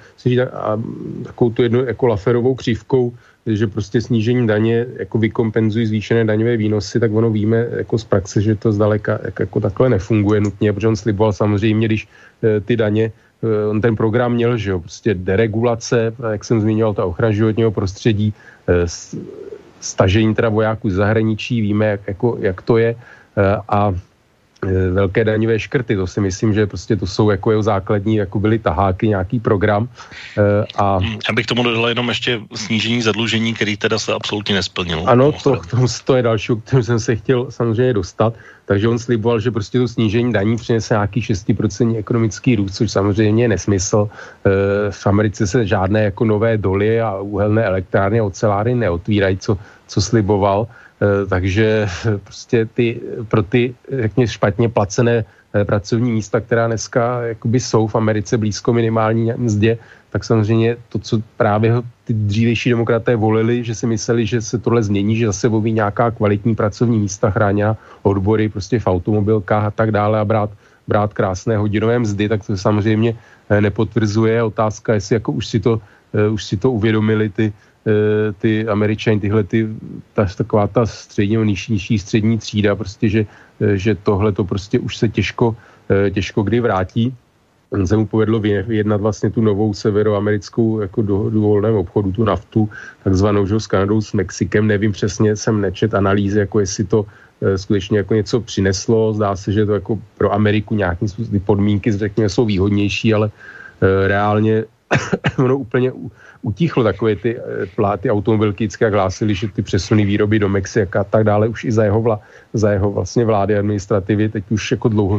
a, takovou tu jednu jako laferovou křívkou, že prostě snížení daně jako vykompenzují zvýšené daňové výnosy, tak ono víme jako z praxe, že to zdaleka jako, takhle nefunguje nutně, protože on sliboval samozřejmě, když e, ty daně e, on ten program měl, že jo, prostě deregulace, jak jsem zmiňoval, ta ochrana životního prostředí, e, stažení teda vojáků z zahraničí, víme, jak, jako, jak to je a Eh, velké daňové škrty. To si myslím, že prostě to jsou jako jeho základní, jako byly taháky, nějaký program. Eh, a... Já bych tomu dodal jenom ještě snížení zadlužení, který teda se absolutně nesplnil. Ano, to, to, to je další, o kterém jsem se chtěl samozřejmě dostat. Takže on sliboval, že prostě to snížení daní přinese nějaký 6% ekonomický růst, což samozřejmě je nesmysl. Eh, v Americe se žádné jako nové doly a uhelné elektrárny a oceláry neotvírají, co, co sliboval. Eh, takže prostě ty, pro ty, řekně, špatně placené eh, pracovní místa, která dneska jakoby jsou v Americe blízko minimální mzdě, tak samozřejmě to, co právě ty dřívější demokraté volili, že si mysleli, že se tohle změní, že zase budou nějaká kvalitní pracovní místa, chráněná odbory prostě v automobilkách a tak dále a brát, brát krásné hodinové mzdy, tak to samozřejmě eh, nepotvrzuje. Otázka, jestli jako už si to, už si to uvědomili ty, Eh, ty američani, tyhle ty, ta, taková ta střední, nižší, nižší střední třída, prostě, že, eh, že tohle to prostě už se těžko, eh, těžko kdy vrátí. Se mu povedlo vyjednat vlastně tu novou severoamerickou jako dohodu volném obchodu, tu naftu, takzvanou že, s Kanadou, s Mexikem. Nevím přesně, jsem nečet analýzy, jako jestli to skutečně jako něco přineslo. Zdá se, že to jako pro Ameriku způsobem podmínky, řekněme, jsou výhodnější, ale reálně ono úplně utichlo takové ty eh, pláty automobilky vždycky hlásili, že ty přesuny výroby do Mexika a tak dále už i za jeho, vla, za jeho vlastně vlády administrativy, teď už jako dlouho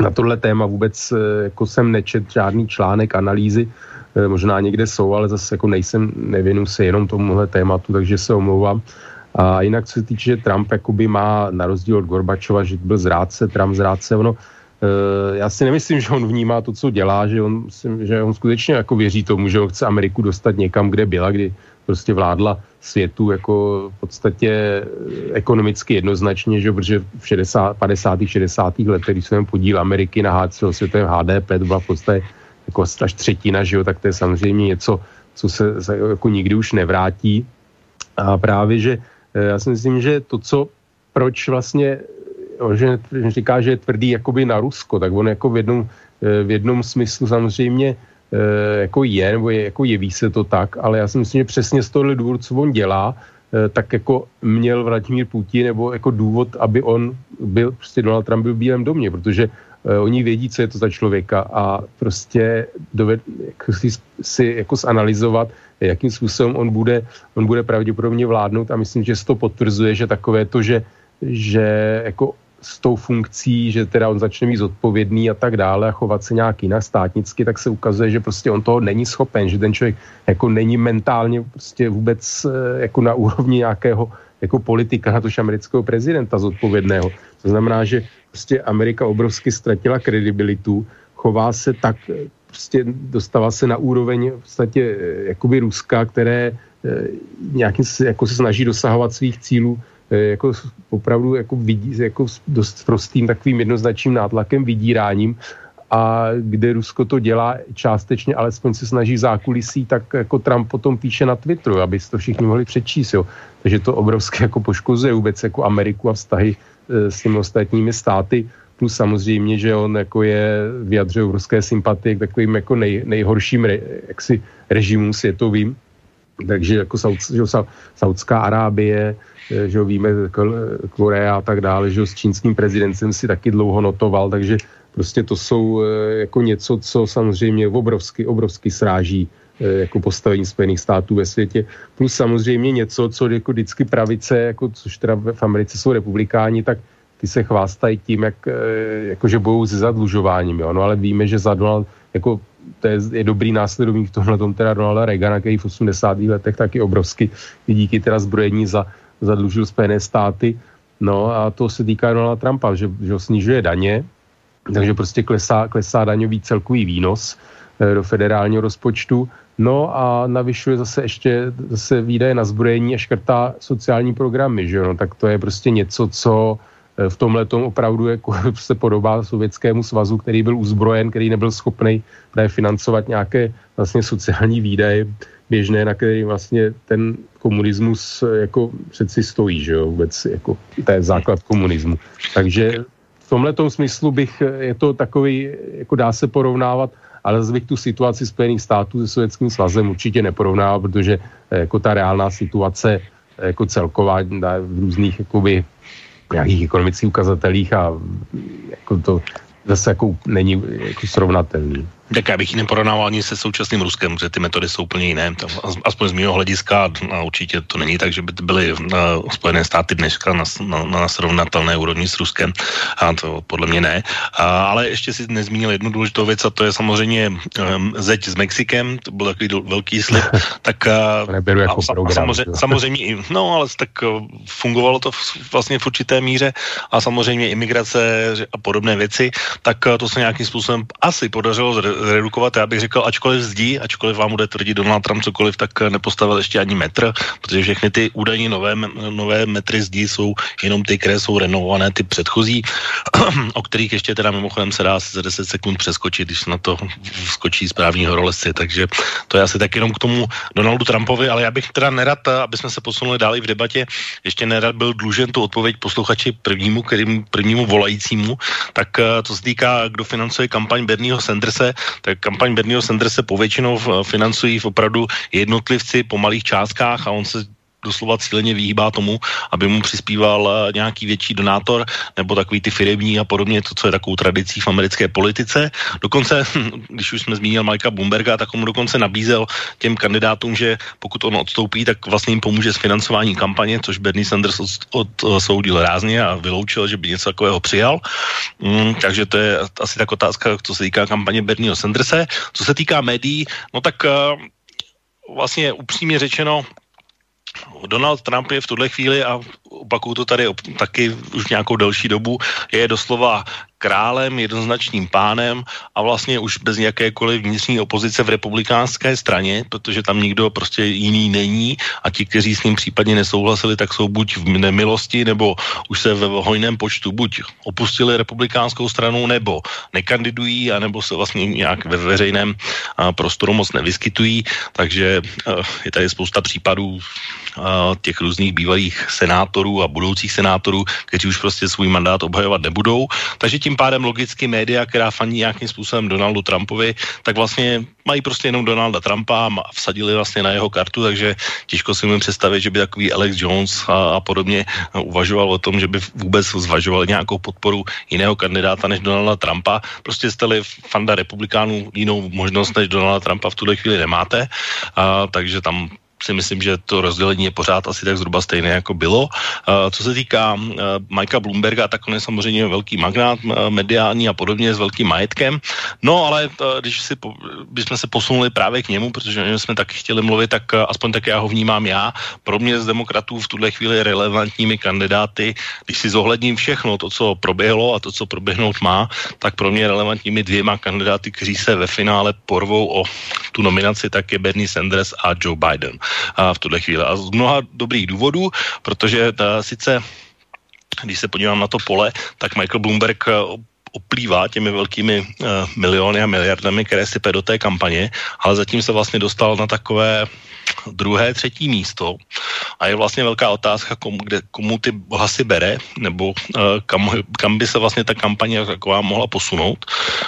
na tohle téma vůbec eh, jako jsem nečet žádný článek, analýzy, eh, možná někde jsou, ale zase jako nejsem, nevěnu se jenom tomuhle tématu, takže se omlouvám. A jinak, co se týče, že Trump jakoby má na rozdíl od Gorbačova, že byl zrádce, Trump zrádce, ono, já si nemyslím, že on vnímá to, co dělá, že on, že on skutečně jako věří tomu, že on chce Ameriku dostat někam, kde byla, kdy prostě vládla světu jako v podstatě eh, ekonomicky jednoznačně, že protože v 60, 50. 60. letech, když se podíl Ameriky na celosvětovém HDP, to byla v podstatě jako až třetina, že jo, tak to je samozřejmě něco, co se jako nikdy už nevrátí. A právě, že eh, já si myslím, že to, co proč vlastně že říká, že je tvrdý jakoby na Rusko, tak on jako v jednom, eh, v jednom smyslu samozřejmě eh, jako je, nebo je, jako jeví se to tak, ale já si myslím, že přesně z tohohle důvodu, co on dělá, eh, tak jako měl Vladimír Putin nebo jako důvod, aby on byl, prostě Donald Trump byl v Bílém domě, protože oni vědí, co je to za člověka a prostě doved, jako si, si jako zanalizovat, jakým způsobem on bude, on bude pravděpodobně vládnout a myslím, že se to potvrzuje, že takové to, že, že jako s tou funkcí, že teda on začne být zodpovědný a tak dále a chovat se nějak jinak státnicky, tak se ukazuje, že prostě on toho není schopen, že ten člověk jako není mentálně prostě vůbec eh, jako na úrovni nějakého jako politika, na tož amerického prezidenta zodpovědného. To znamená, že prostě Amerika obrovsky ztratila kredibilitu, chová se tak, eh, prostě dostává se na úroveň v podstatě eh, jakoby Ruska, které nějakým jako se snaží dosahovat svých cílů jako opravdu jako vidí, jako dost prostým takovým jednoznačným nátlakem, vydíráním a kde Rusko to dělá částečně, alespoň se snaží zákulisí, tak jako Trump potom píše na Twitteru, aby to všichni mohli přečíst. Jo. Takže to obrovské jako poškozuje vůbec jako Ameriku a vztahy e, s těmi ostatními státy. Plus samozřejmě, že on jako je vyjadřuje ruské sympatie k takovým jako nej, nejhorším re, jaksi režimům světovým. Takže jako Saud, že, Saudská Arábie, Eh, že ho víme, Korea a tak dále, že ho s čínským prezidentem si taky dlouho notoval, takže prostě to jsou eh, jako něco, co samozřejmě obrovsky, obrovsky sráží eh, jako postavení Spojených států ve světě. Plus samozřejmě něco, co jako vždycky pravice, jako, což teda v Americe jsou republikáni, tak ty se chvástají tím, jak, jako, že budou se zadlužováním. Jo? No ale víme, že za Donald, jako, to je, je dobrý následovník tohle tom teda Donalda Reagana, který v 80. letech taky obrovsky díky teda zbrojení za zadlužil Spojené státy. No a to se týká Donalda Trumpa, že, že ho snižuje daně, takže prostě klesá, klesá daňový celkový výnos e, do federálního rozpočtu. No a navyšuje zase ještě zase výdaje na zbrojení a škrtá sociální programy, že? No, tak to je prostě něco, co eh, v tomhle tom opravdu jako se podobá Sovětskému svazu, který byl uzbrojen, který nebyl schopný financovat nějaké vlastně sociální výdaje běžné, na který vlastně ten komunismus eh, jako přeci stojí, že jo, vůbec jako to je základ komunismu. Takže v tomhle smyslu bych, eh, je to takový, jako dá se porovnávat, ale zase bych tu situaci Spojených států se Sovětským svazem určitě neporovnával, protože eh, jako ta reálná situace jako celková v různých jakoby, nějakých ekonomických ukazatelích a jako to zase jako není jako srovnatelný. Tak já bych ji neporovnával ani se současným Ruskem, že ty metody jsou úplně jiné. To, aspoň z mého hlediska a určitě to není tak, že by byly uh, Spojené státy dneška na, na, na srovnatelné úrovni s Ruskem. A to podle mě ne. A, ale ještě si nezmínil jednu důležitou věc a to je samozřejmě um, zeď s Mexikem, to byl takový velký slib. tak, uh, neberu jako a, program, samozřejmě, samozřejmě, i, no ale tak uh, fungovalo to v, vlastně v určité míře a samozřejmě imigrace a podobné věci, tak to se nějakým způsobem asi podařilo zredukovat. Já bych řekl, ačkoliv zdí, ačkoliv vám bude tvrdit Donald Trump cokoliv, tak nepostavil ještě ani metr, protože všechny ty údajně nové, nové metry zdí jsou jenom ty, které jsou renovované, ty předchozí, o kterých ještě teda mimochodem se dá za 10 sekund přeskočit, když na to skočí správní horolezci. Takže to je asi tak jenom k tomu Donaldu Trumpovi, ale já bych teda nerad, aby jsme se posunuli dál v debatě, ještě nerad byl dlužen tu odpověď posluchači prvnímu, kterým, prvnímu volajícímu, tak eh, to se týká, kdo financuje kampaň Bernieho Sanderse, tak kampaň Bernieho Sanders se povětšinou financují v opravdu jednotlivci po malých částkách a on se doslova cíleně vyhýbá tomu, aby mu přispíval eh, nějaký větší donátor nebo takový ty firemní a podobně, to, co je takovou tradicí v americké politice. Dokonce, když už jsme zmínil Mikea Bloomberga, tak mu dokonce nabízel těm kandidátům, že pokud on odstoupí, tak vlastně jim pomůže s financováním kampaně, což Bernie Sanders odsoudil od, od rázně a vyloučil, že by něco takového přijal. Mm, takže to je asi tak otázka, co se týká kampaně Bernieho Sanderse. Co se týká médií, no tak uh, vlastně upřímně řečeno, Donald Trump je v tuhle chvíli, a opakuju to tady taky už nějakou delší dobu, je doslova králem, jednoznačným pánem a vlastně už bez nějakékoliv vnitřní opozice v republikánské straně, protože tam nikdo prostě jiný není a ti, kteří s ním případně nesouhlasili, tak jsou buď v nemilosti, nebo už se ve hojném počtu buď opustili republikánskou stranu, nebo nekandidují, anebo se vlastně nějak ve veřejném prostoru moc nevyskytují, takže je tady spousta případů těch různých bývalých senátorů a budoucích senátorů, kteří už prostě svůj mandát obhajovat nebudou. Takže tím pádem logicky média, která faní nějakým způsobem Donaldu Trumpovi, tak vlastně mají prostě jenom Donalda Trumpa a vsadili vlastně na jeho kartu, takže těžko si mi představit, že by takový Alex Jones a, a podobně uvažoval o tom, že by vůbec zvažoval nějakou podporu jiného kandidáta než Donalda Trumpa. Prostě jste-li fanda republikánů jinou možnost než Donalda Trumpa v tuhle chvíli nemáte, a, takže tam si myslím, že to rozdělení je pořád asi tak zhruba stejné, jako bylo. Uh, co se týká uh, Mikea Bloomberga, tak on je samozřejmě velký magnát uh, mediální a podobně s velkým majetkem. No ale když si bychom se posunuli právě k němu, protože o něm jsme taky chtěli mluvit, tak aspoň tak já ho vnímám já. Pro mě z demokratů v tuhle chvíli relevantními kandidáty, když si zohledním všechno to, co proběhlo a to, co proběhnout má, tak pro mě relevantními dvěma kandidáty, kteří se ve finále porvou o tu nominaci, tak je Bernie Sanders a Joe Biden v tuhle chvíli. A z mnoha dobrých důvodů, protože ta, sice když se podívám na to pole, tak Michael Bloomberg oplývá těmi velkými uh, miliony a miliardami, které sype do té kampaně, ale zatím se vlastně dostal na takové druhé, třetí místo a je vlastně velká otázka, komu, kde, komu ty hlasy bere, nebo uh, kam, kam by se vlastně ta kampaně taková mohla posunout.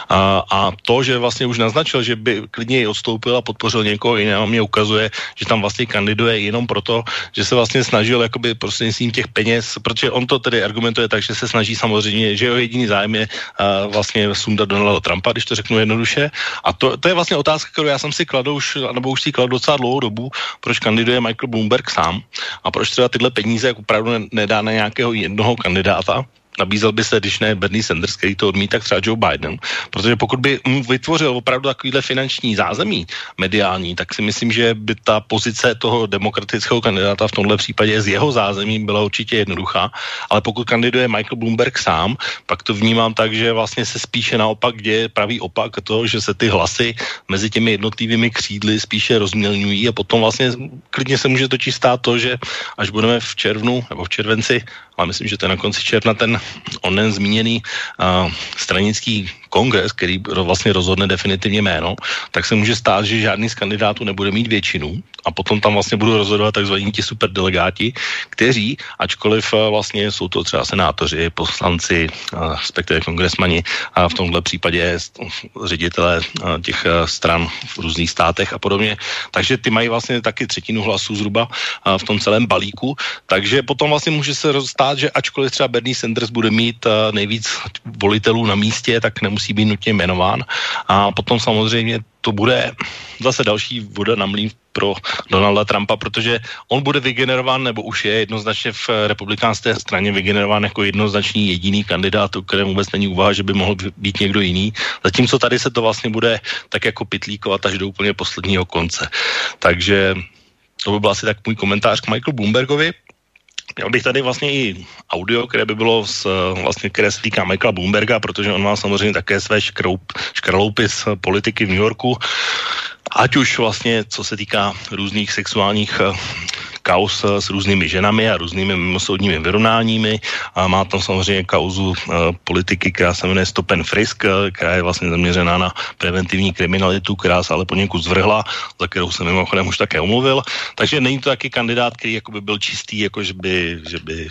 A, a to, že vlastně už naznačil, že by klidně odstoupil a podpořil někoho jiného, mě ukazuje, že tam vlastně kandiduje jenom proto, že se vlastně snažil jakoby prostřednictvím těch peněz, protože on to tedy argumentuje tak, že se snaží samozřejmě, že jeho jediný zájem je uh, vlastně sundat Donalda Trumpa, když to řeknu jednoduše. A to, to je vlastně otázka, kterou já jsem si kladl už, nebo už si kladl docela dlouhou dobu, proč kandiduje Michael Bloomberg sám a proč třeba tyhle peníze jako opravdu nedá na nějakého jednoho kandidáta, nabízel by se, když ne Bernie Sanders, který to odmítá, třeba Joe Biden, protože pokud by mu vytvořil opravdu takovýhle finanční zázemí mediální, tak si myslím, že by ta pozice toho demokratického kandidáta v tomhle případě z jeho zázemí byla určitě jednoduchá, ale pokud kandiduje Michael Bloomberg sám, pak to vnímám tak, že vlastně se spíše naopak děje pravý opak to, že se ty hlasy mezi těmi jednotlivými křídly spíše rozmělňují a potom vlastně klidně se může točit stát to, že až budeme v červnu nebo v červenci ale myslím, že to je na konci června ten onen zmíněný uh, stranický kongres, který vlastně rozhodne definitivně jméno, tak se může stát, že žádný z kandidátů nebude mít většinu a potom tam vlastně budou rozhodovat takzvaní ti superdelegáti, kteří, ačkoliv eh, vlastně jsou to třeba senátoři, poslanci, respektive kongresmani, a v tomhle případě ředitele těch stran v různých státech a podobně, takže ty mají vlastně taky třetinu hlasů zhruba v tom celém balíku, takže potom vlastně může se stát, že ačkoliv třeba Bernie Sanders bude mít eh, nejvíc volitelů na místě, tak nemusí být nutně jmenován a potom samozřejmě to bude zase další voda na mlín pro Donalda Trumpa, protože on bude vygenerován, nebo už je jednoznačně v republikánské straně vygenerován jako jednoznačný jediný kandidát, o kterém vůbec není úvaha, že by mohl být někdo jiný. Zatímco tady se to vlastně bude tak jako pitlíkovat až do úplně posledního konce. Takže to by byl asi tak můj komentář k Michaelu Bloombergovi. Měl bych tady vlastně i audio, které by bylo z, vlastně, které se týká Michaela Bloomberga, protože on má samozřejmě také své škroup, škraloupy z politiky v New Yorku. Ať už vlastně, co se týká různých sexuálních kaus eh, s různými ženami a různými mimosoudními vyrovnáními a má tam samozřejmě kauzu uh, politiky, která se jmenuje Stop and Frisk, eh, která je vlastně zaměřená na preventivní kriminalitu, která se ale poněkud zvrhla, za kterou jsem mimochodem už také omluvil. Takže není to taky kandidát, který jako by byl čistý, jako že by, že by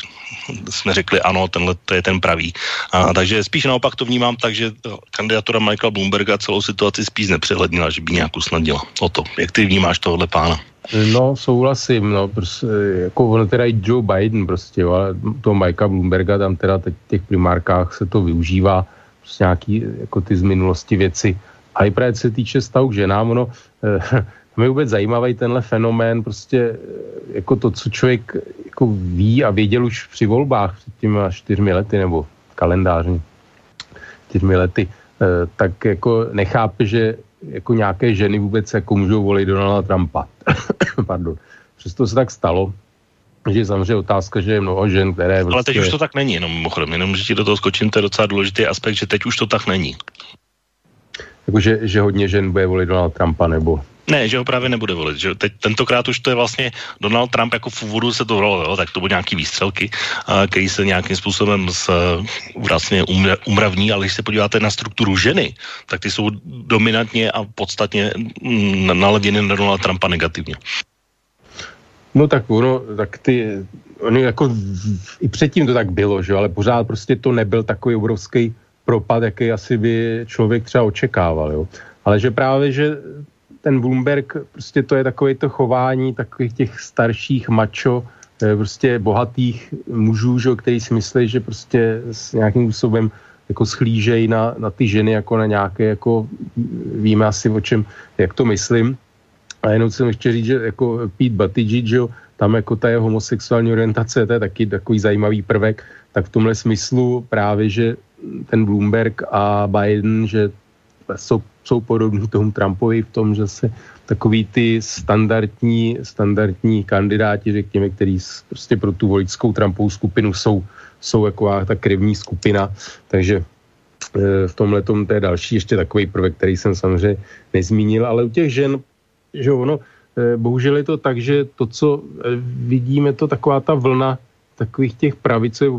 jsme řekli ano, tenhle to je ten pravý. A, takže spíš naopak to vnímám tak, že kandidatura Michaela Bloomberga celou situaci spíš nepřehlednila, že by nějak usnadnila. O to, jak ty vnímáš tohle pána? No, souhlasím, no, prostě, jako ono teda i Joe Biden prostě, jo, ale toho Mikea Bloomberga tam teda teď v těch primárkách se to využívá, prostě nějaký, jako ty z minulosti věci. A i právě se týče stavu k ženám, ono, eh, je vůbec zajímavý tenhle fenomén, prostě eh, jako to, co člověk jako ví a věděl už při volbách před těmi čtyřmi lety, nebo kalendářní čtyřmi lety, eh, tak jako nechápe, že jako nějaké ženy vůbec jako můžou volit Donalda Trumpa. Pardon. Přesto se tak stalo, že je samozřejmě otázka, že je mnoho žen, které... Ale teď už to tak není, jenom mimochodem, jenom že ti do toho skočím, to je docela důležitý aspekt, že teď už to tak není. Jakože že hodně žen bude volit Donald Trumpa, nebo... Ne, že ho právě nebude volit. Že teď tentokrát už to je vlastně Donald Trump, jako v úvodu se to jo, tak to byly nějaký výstřelky, který se nějakým způsobem z, vlastně umravní, ale když se podíváte na strukturu ženy, tak ty jsou dominantně a podstatně mm, naladěny na Donald Trumpa negativně. No tak ono, tak ty, oni jako i předtím to tak bylo, že ale pořád prostě to nebyl takový obrovský propad, jaký asi by člověk třeba očekával, jo. Ale že právě, že ten Bloomberg, prostě to je takové to chování takových těch starších mačo, eh, prostě bohatých mužů, že, který si myslí, že prostě s nějakým způsobem jako schlížejí na, na ty ženy jako na nějaké, jako víme asi o čem, jak to myslím. A jenom jsem ještě říct, že jako Pete Buttigieg, že tam jako ta jeho homosexuální orientace, to je taky takový zajímavý prvek, tak v tomhle smyslu právě, že ten Bloomberg a Biden, že jsou, jsou podobní tomu Trumpovi v tom, že se takový ty standardní, standardní kandidáti, řekněme, který prostě pro tu voličskou Trumpovou skupinu jsou, jsou jako ta krevní skupina, takže e, v tomhle tom to je další ještě takový prvek, který jsem samozřejmě nezmínil, ale u těch žen, že ono, e, bohužel je to tak, že to, co e, vidíme, to taková ta vlna takových těch pravicových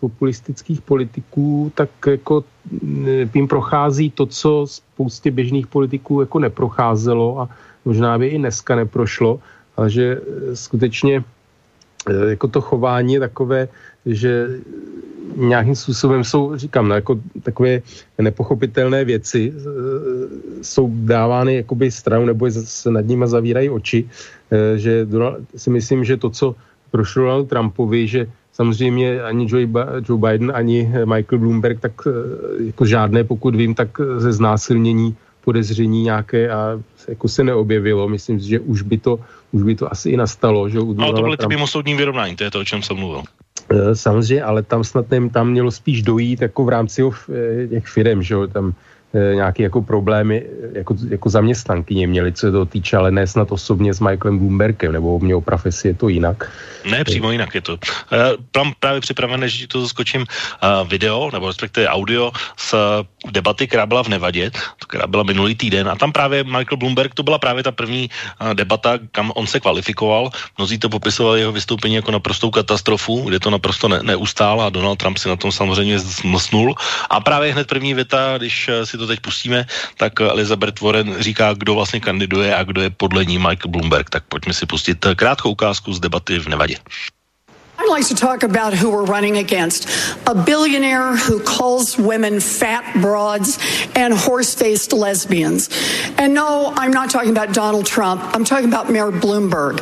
populistických politiků, tak jako jim prochází to, co spoustě běžných politiků jako neprocházelo a možná by i dneska neprošlo, ale že e, skutečně e, jako to chování je takové, že nějakým způsobem jsou, říkám, no, jako takové nepochopitelné věci e, jsou dávány jakoby stranou nebo se nad nimi zavírají oči, že si myslím, že to, co prošlo Donald Trumpovi, že samozřejmě ani Joe, Joe Biden, ani Michael Bloomberg, tak eh, jako žádné, pokud vím, tak ze znásilnění podezření nějaké a jako se neobjevilo. Myslím si, že už by to, už by to asi i nastalo. Že no, to byly ty mimosoudní vyrovnání, to je to, o čem jsem mluvil. Eh, samozřejmě, ale tam snad nevím, tam mělo spíš dojít jako v rámci eh, těch firm, že jo, tam nějaké jako problémy jako, jako zaměstnankyně měli, co se to týče, ale ne snad osobně s Michaelem Bloombergem, nebo mě o profesi je to jinak. Ne, přímo jinak je to. Mám právě připravené, že to zaskočím video, nebo respektive audio z debaty, která byla v Nevadě, která byla minulý týden a tam právě Michael Bloomberg, to byla právě ta první debata, kam on se kvalifikoval. Mnozí to popisovali jeho vystoupení jako naprostou katastrofu, kde to naprosto ne, neustál a Donald Trump si na tom samozřejmě zmlsnul. A právě hned první věta, když si to teď pustíme, tak Elizabeth Warren říká, kdo vlastně kandiduje a kdo je podle ní Michael Bloomberg. Tak pojďme si pustit krátkou ukázku z debaty v Nevadě. I'd like to talk about who we're running against. A billionaire who calls women fat broads and horse faced lesbians. And no, I'm not talking about Donald Trump. I'm talking about Mayor Bloomberg.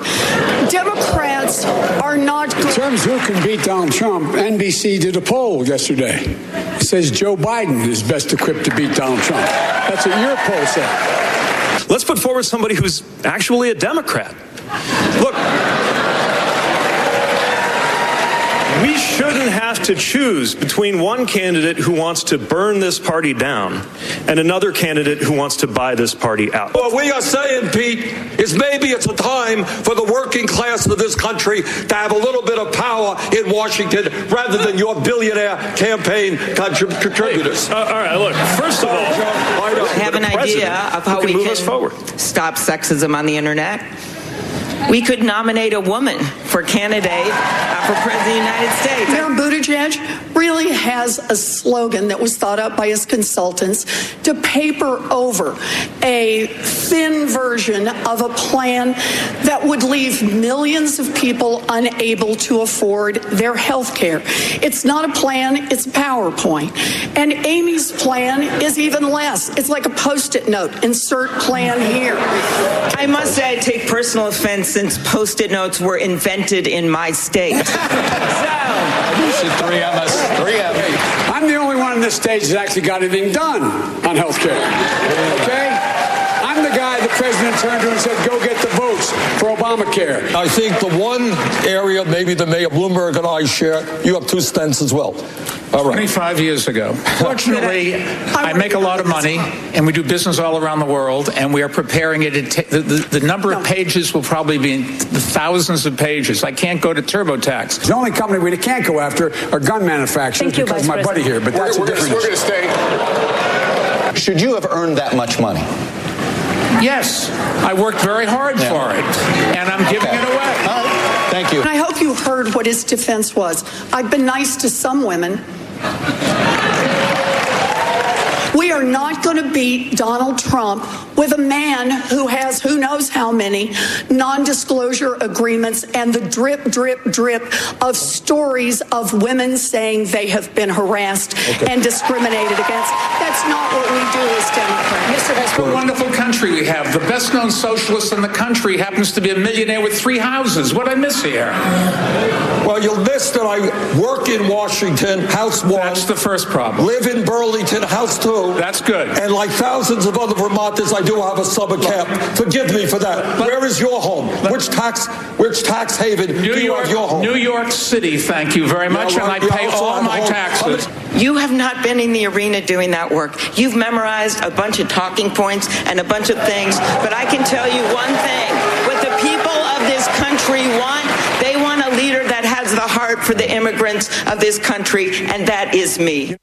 Democrats are not. In terms of who can beat Donald Trump, NBC did a poll yesterday. It says Joe Biden is best equipped to beat Donald Trump. That's what your poll said. Let's put forward somebody who's actually a Democrat. Look, we shouldn't have to choose between one candidate who wants to burn this party down and another candidate who wants to buy this party out. What we are saying, Pete, is maybe it's a time for the working class of this country to have a little bit of power in Washington rather than your billionaire campaign contrib- contributors. Uh, all right, look, first of all, I have an idea of how we can stop sexism on the internet. We could nominate a woman for candidate uh, for president of the United States. Mayor Buttigieg really has a slogan that was thought up by his consultants to paper over a thin version of a plan that would leave millions of people unable to afford their health care. It's not a plan, it's a PowerPoint. And Amy's plan is even less. It's like a post it note insert plan here. I must say, I take personal offense since post-it notes were invented in my state. so, three of us, three of me. I'm the only one on this stage that actually got anything done on health care. Okay? I'm the guy the president turned to and said, go get the votes for Obamacare. I think the one area maybe the Mayor Bloomberg and I share, you have two stents as well. All right. 25 years ago. Fortunately, I make a lot of money, and we do business all around the world, and we are preparing it. The, the, the number of pages will probably be in the thousands of pages. I can't go to TurboTax. The only company we can't go after are gun manufacturers you, because Vice my buddy here, but that's we're, a different We're going to stay. Should you have earned that much money? Yes, I worked very hard yeah. for it, and I'm giving it away. Thank you. And I hope you heard what his defense was. I've been nice to some women. We are not going to beat Donald Trump with a man who has who knows how many non disclosure agreements and the drip, drip, drip of stories of women saying they have been harassed okay. and discriminated against. That's not what we do as Democrats. Mr. That's what a wonderful country we have. The best known socialist in the country happens to be a millionaire with three houses. What I miss here? Well, you'll miss that I work in Washington, House One. That's the first problem. Live in Burlington, House Two. That's good. And like thousands of other Vermonters, I do have a summer camp. Forgive me for that. Where is your home? Which tax which tax haven New do you York, have your home? New York City, thank you very much, Yeah, well, and I pay all my home. taxes. You have not been in the arena doing that work. You've memorized a bunch of talking points and a bunch of things, but I can tell you one thing. What the people of this country want, they want a leader that has the heart for the immigrants of this country, and that is me.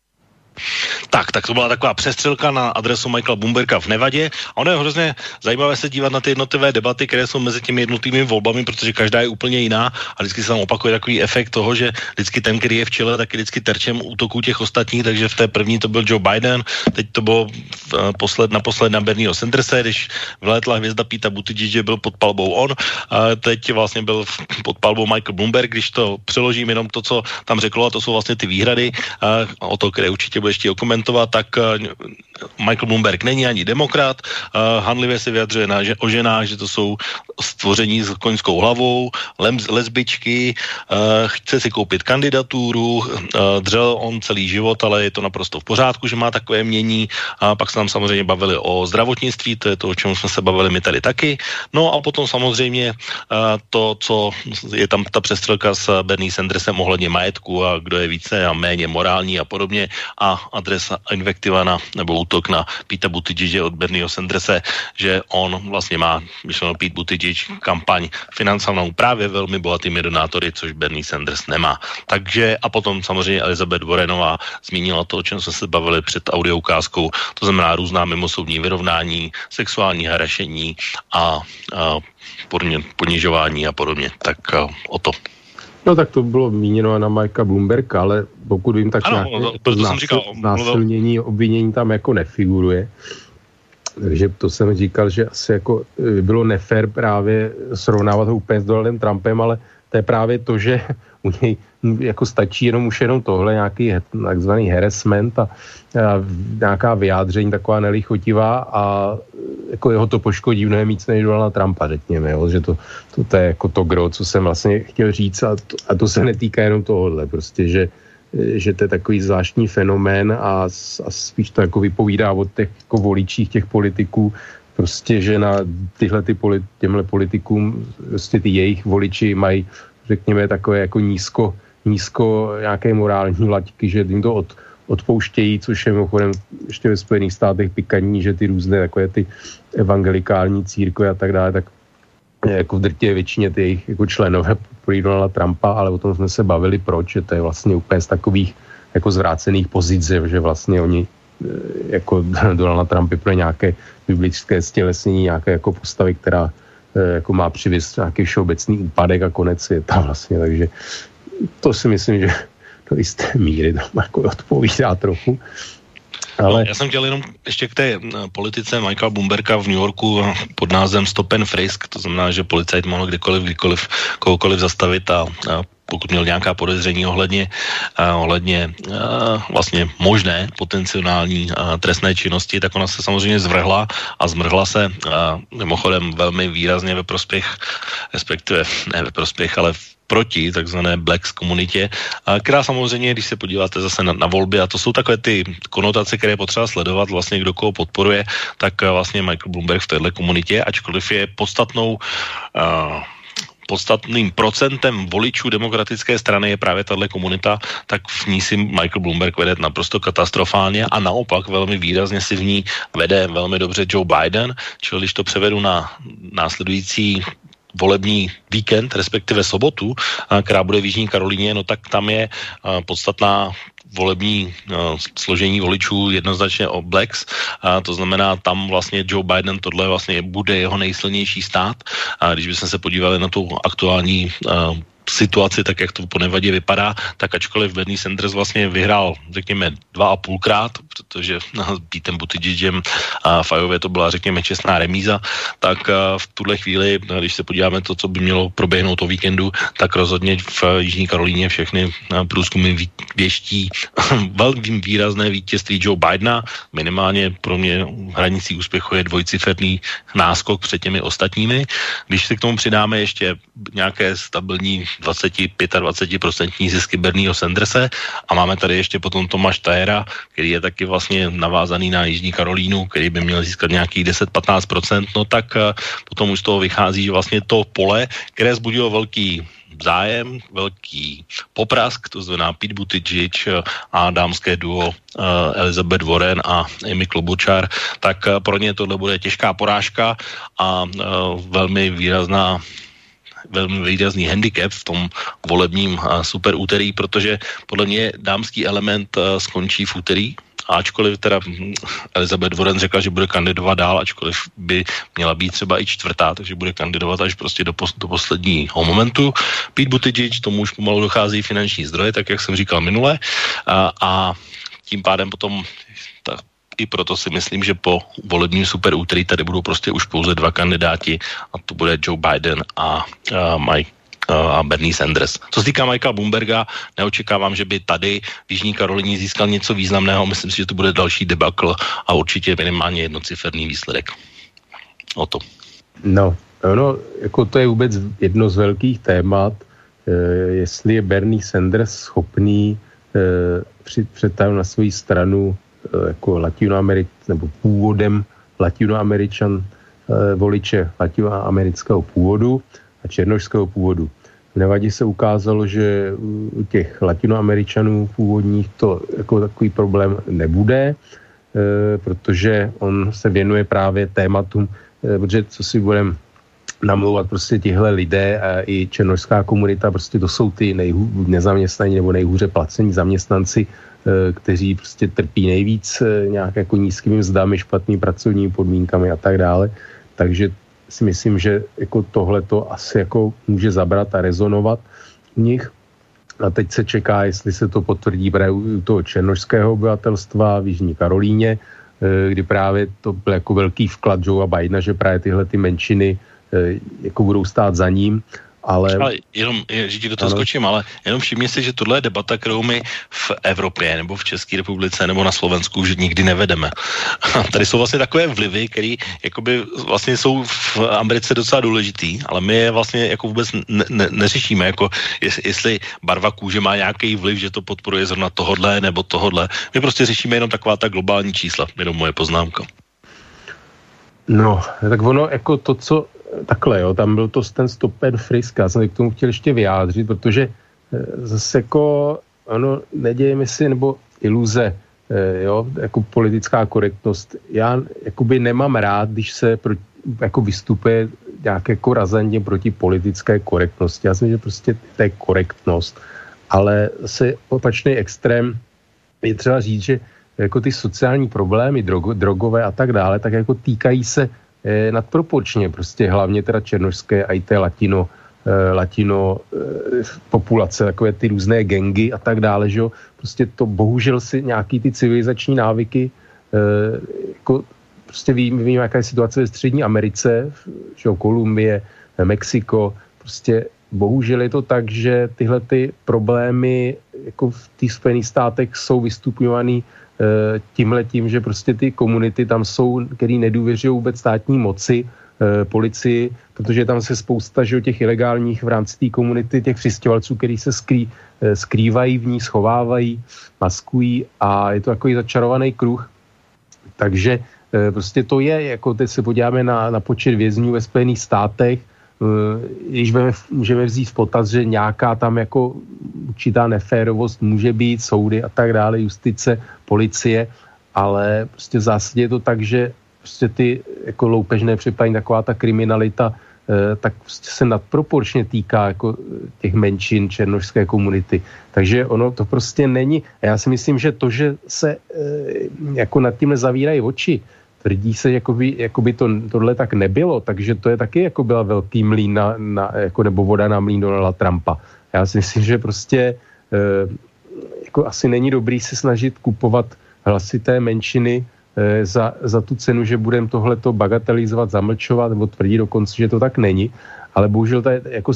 Tak, tak to byla taková přestřelka na adresu Michaela Bumberka v Nevadě. A ono je hrozně zajímavé se dívat na ty jednotlivé debaty, které jsou mezi těmi jednotlivými volbami, protože každá je úplně jiná a vždycky se tam opakuje takový efekt toho, že vždycky ten, který je v čele, tak je vždycky terčem útoků těch ostatních, takže v té první to byl Joe Biden, teď to bylo v, posled, naposled na Bernieho Sandersa, když vlétla hvězda Pita Buttigieg, že byl pod palbou on, a teď vlastně byl pod palbou Michael Bloomberg, když to přeložím jenom to, co tam řeklo, a to jsou vlastně ty výhrady, a, o to, které určitě bude ještě komentovat, tak eh, Michael Bloomberg není ani demokrat, uh, hanlivě se vyjadřuje na, že, o ženách, že to jsou stvoření s koňskou hlavou, lem, lesbičky, uh, chce si koupit kandidaturu, uh, dřel on celý život, ale je to naprosto v pořádku, že má takové mění. A pak se nám samozřejmě bavili o zdravotnictví, to je to, o čem jsme se bavili my tady taky. No a potom samozřejmě uh, to, co je tam ta přestřelka s Bernie Sandersem ohledně majetku a kdo je více a méně morální a podobně a adresa invektiva na, nebo útok na Pita Buttigiege od Bernieho Sandersa, že on vlastně má, myšleno Pete Buttigieg, kampaň financovanou právě velmi bohatými donátory, což Bernie Sanders nemá. Takže a potom samozřejmě Elizabeth Warrenová zmínila to, o čem jsme se bavili před audioukázkou, to znamená různá mimosoudní vyrovnání, sexuální harašení a, a ponižování a podobně. Tak a, o to. No tak to bylo míněno na Majka Bloomberga, ale pokud vím, tak Ano, nějaké to- to jsem říkal, násilnění, obvinění tam jako nefiguruje. Takže to jsem říkal, že asi jako eh, bylo nefér právě srovnávat ho úplně s Donaldem Trumpem, ale to je právě to, že u něj jako stačí jenom už jenom tohle, nějaký takzvaný harassment a, a nějaká vyjádření taková nelichotivá a jako jeho to poškodí mnohem víc než Donalda Trumpa, řekněme, jo, že to, to, to je jako to gro, co jsem vlastně chtěl říct a to, a to se netýká jenom tohohle, prostě, že že to je takový zvláštní fenomén a, a spíš to jako vypovídá o těch jako voličích těch politiků, prostě, že na tyhle ty poli, těmhle politikům prostě ty jejich voliči mají, řekněme, takové jako nízko, nízko nějaké morální laťky, že jim to od, odpouštějí, což je mimochodem ještě ve Spojených státech pikantní, že ty různé takové ty evangelikální církve a tak dále, tak jako v drtě většině ty jejich jako členové podporují Donalda Trumpa, ale o tom jsme se bavili, proč, že to je vlastně úplně z takových jako zvrácených pozic, že- vlastně oni eh, jako Donald Trump je pro nějaké biblické stělesnění nějaké jako postavy, která eh, jako má přivést nějaký všeobecný úpadek a konec světa vlastně, takže to si myslím, že do jisté míry tam jako odpovídá trochu. Ale No, já jsem chtěl jenom ještě k té eh, politice Michaela Bloomberga v New Yorku pod názvem Stop and Frisk, to znamená, že policajt mohl kdykoliv, kdykoliv, kohokoliv zastavit a, a pokud měl nějaká podezření ohledně, uh, ohledně uh, vlastně možné potenciální uh, trestné činnosti, tak ona se samozřejmě zvrhla a zmrhla se uh, mimochodem velmi výrazně ve prospěch, respektive ne ve prospěch, ale v proti takzvané blacks komunitě, která samozřejmě, když se podíváte zase na, na volby, a to jsou takové ty konotace, které je potřeba sledovat, vlastně kdo koho podporuje, tak vlastně Michael Bloomberg v této komunitě, ačkoliv je podstatnou uh, podstatným procentem voličů demokratické strany je právě tahle komunita, tak v ní si Michael Bloomberg vede naprosto katastrofálně a naopak velmi výrazně si v ní vede velmi dobře Joe Biden, čili když to převedu na následující volební víkend, respektive sobotu, která bude v Jižní Karolíně, no tak tam je podstatná volební uh, složení voličů jednoznačně o Blacks, a to znamená, tam vlastně Joe Biden tohle vlastně bude jeho nejsilnější stát. A když bychom se podívali na tu aktuální uh, situaci, tak jak to po nevadě vypadá, tak ačkoliv Bernie Sanders vlastně vyhrál, řekněme, dva a půlkrát, protože no, s Pítem Buttigiegem a Fajově to byla, řekněme, čestná remíza, tak v tuhle chvíli, když se podíváme to, co by mělo proběhnout o víkendu, tak rozhodně v Jižní Karolíně všechny průzkumy věští velmi výrazné vítězství Joe Bidena, minimálně pro mě hranicí úspěchu je dvojciferný náskok před těmi ostatními. Když si k tomu přidáme ještě nějaké stabilní 20-25% zisky Bernieho Sanderse. A máme tady ještě potom Tomáš Tajera, který je taky vlastně navázaný na Jižní Karolínu, který by měl získat nějakých 10-15%, no tak eh, potom už z toho vychází, že vlastně to pole, které zbudilo velký zájem, velký poprask, to znamená Pete Buttigieg eh, a dámské duo uh, Elizabeth Warren a Amy Klobuchar, tak pro ně tohle bude těžká porážka a velmi výrazná velmi výrazný handicap v tom volebním super úterý, protože podle mě dámský element skončí v úterý, ačkoliv teda Elizabeth Warren řekla, že bude kandidovat dál, ačkoliv by měla být třeba i čtvrtá, takže bude kandidovat až prostě do, pos, do posledního momentu. Pete Buttigieg, tomu už pomalu dochází finanční zdroje, tak jak jsem říkal minule, a, a tím pádem potom i proto si myslím, že po volebním super úterý tady budou prostě už pouze dva kandidáti a to bude Joe Biden a, a Mike a Bernie Sanders. Co se týká Michaela Bloomberga, neočekávám, že by tady v Jižní Karolíně získal něco významného. Myslím si, že to bude další debakl a určitě minimálně jednociferný výsledek. O to. No, no, jako to je vůbec jedno z velkých témat, e, jestli je Bernie Sanders schopný e, přetáhnout na svoji stranu jako latinoameric, nebo původem latinoameričan e, voliče latinoamerického původu a černožského původu. V Nevadě se ukázalo, že u těch latinoameričanů původních to jako takový problém nebude, e, protože on se věnuje právě tématům, protože co si budeme namlouvat prostě tihle lidé a i černožská komunita, prostě to jsou ty nejhů, nezaměstnaní nebo nejhůře placení zaměstnanci, kteří prostě trpí nejvíc nějak jako nízkými mzdami, špatnými pracovními podmínkami a tak dále. Takže si myslím, že jako tohle to asi jako může zabrat a rezonovat v nich. A teď se čeká, jestli se to potvrdí právě u toho černožského obyvatelstva v Jižní Karolíně, eh, kdy právě to byl jako velký vklad Joea Bidena, že právě tyhle ty menšiny eh, jako budou stát za ním ale... ale jenom, že ti do toho ano. skočím, ale jenom všimni si, že tohle je debata, kterou my v Evropě nebo v České republice nebo na Slovensku už nikdy nevedeme. Tady jsou vlastně takové vlivy, které jakoby vlastně jsou v Americe docela důležitý, ale my je vlastně jako vůbec ne, ne, neřešíme, jako jestli barva kůže má nějaký vliv, že to podporuje zrovna tohodle nebo tohodle. My prostě řešíme jenom taková ta globální čísla, jenom moje poznámka. No, tak ono jako to, co takhle, jo, tam byl to ten stopen Friska, já jsem k tomu chtěl ještě vyjádřit, protože eh, zase jako, ano, nedějeme si, nebo iluze, eh, jo, jako politická korektnost. Já jakoby nemám rád, když se pro, jako vystupuje nějaké jako razantně proti politické korektnosti. Já si myslím, že prostě to je korektnost. Ale se opačný extrém je třeba říct, že jako ty sociální problémy, drogo, drogové a tak dále, tak jako týkají se nadproporčně, prostě hlavně teda černožské a i té latino, eh, latino eh, populace, takové ty různé gengy a tak dále, že jo, prostě to bohužel si nějaký ty civilizační návyky, eh, jako prostě víme, víme, jaká je situace ve střední Americe, že jo, Kolumbie, Mexiko, prostě bohužel je to tak, že tyhle ty problémy jako v těch Spojených státech jsou vystupňovaný tímhle tím, že prostě ty komunity tam jsou, který nedůvěřují vůbec státní moci, e, policii, protože tam se spousta že, těch ilegálních v rámci té komunity, těch přistěhovalců, který se skrý, e, skrývají v ní, schovávají, maskují a je to takový začarovaný kruh. Takže prostě to je, jako teď se podíváme na, na počet vězňů ve Spojených státech, když můžeme vzít v potaz, že nějaká tam jako určitá neférovost může být, soudy a tak dále, justice, policie, ale prostě v zásadě je to tak, že prostě ty jako loupežné přepadní, taková ta kriminalita, eh, tak prostě se nadproporčně týká jako těch menšin černožské komunity. Takže ono to prostě není. A já si myslím, že to, že se eh, jako nad tím zavírají oči, tvrdí se, jako by, jako by to, tohle tak nebylo, takže to je taky jako byla velký mlín na, na, jako, nebo voda na mlín Donalda Trumpa. Já si myslím, že prostě e, jako asi není dobrý se snažit kupovat hlasy té menšiny e, za, za tu cenu, že budeme tohleto bagatelizovat, zamlčovat, nebo tvrdí dokonce, že to tak není. Ale bohužel ta, jako,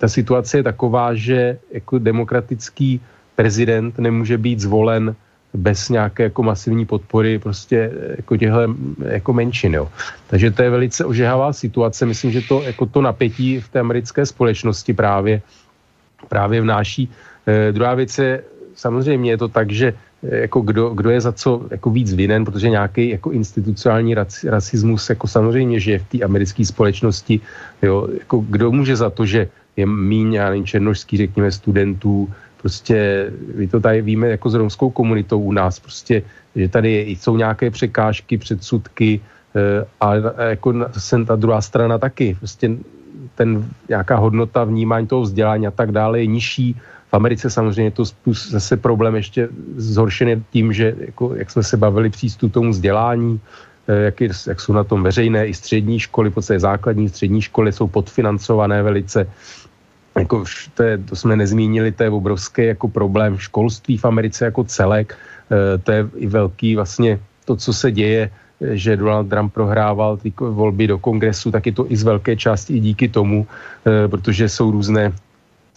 ta situace je taková, že jako demokratický prezident nemůže být zvolen bez nějaké jako masivní podpory prostě jako těchto jako menšin. Jo. Takže to je velice ožehavá situace. Myslím, že to, jako to napětí v té americké společnosti právě, právě vnáší. E, druhá věc je, samozřejmě je to tak, že eh, jako kdo, kdo je za co jako víc vinen, protože nějaký jako institucionální rasismus jako samozřejmě žije v té americké společnosti. Jo, jako kdo může za to, že je míň, já nevím, černožský, řekněme, studentů, prostě my to tady víme jako s romskou komunitou u nás, prostě, že tady jsou nějaké překážky, předsudky eh, a jako jsem ta druhá strana taky. Prostě ten nějaká hodnota vnímání toho vzdělání a tak dále je nižší. V Americe samozřejmě je to zase problém ještě zhoršený tím, že jako, jak jsme se bavili přístup tomu vzdělání, eh, jak, je, jak jsou na tom veřejné i střední školy, v podstatě základní střední školy jsou podfinancované velice jako to, je, to jsme nezmínili, to je obrovský jako problém školství v Americe jako celek, e, to je i velký vlastně to, co se děje, eh, že Donald Trump prohrával ty volby do kongresu, tak je to i z velké části i díky tomu, e, protože jsou různé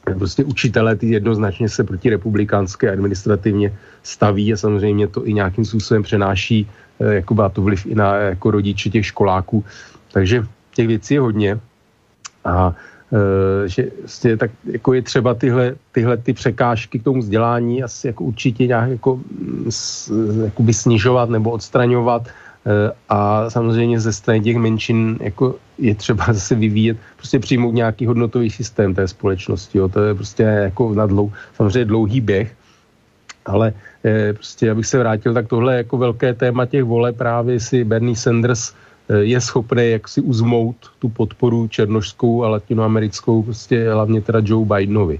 prostě učitelé ty jednoznačně se proti republikánské administrativně staví a samozřejmě to i nějakým způsobem přenáší, jako má to vliv i na jako rodiče těch školáků. Takže těch věcí je hodně. A že vlastně tak jako je třeba tyhle, tyhle ty překážky k tomu vzdělání asi jako určitě nějak jako, by snižovat nebo odstraňovat eh, a samozřejmě ze strany těch menšin jako je třeba zase vyvíjet, prostě přijmout nějaký hodnotový systém té společnosti, jo. to je prostě jako na dlou, samozřejmě dlouhý běh, ale eh, prostě abych se vrátil, tak tohle je jako velké téma těch vole právě si Bernie Sanders Eh, je schopný jak si uzmout tu podporu černožskou a latinoamerickou, prostě hlavně teda Joe Bidenovi.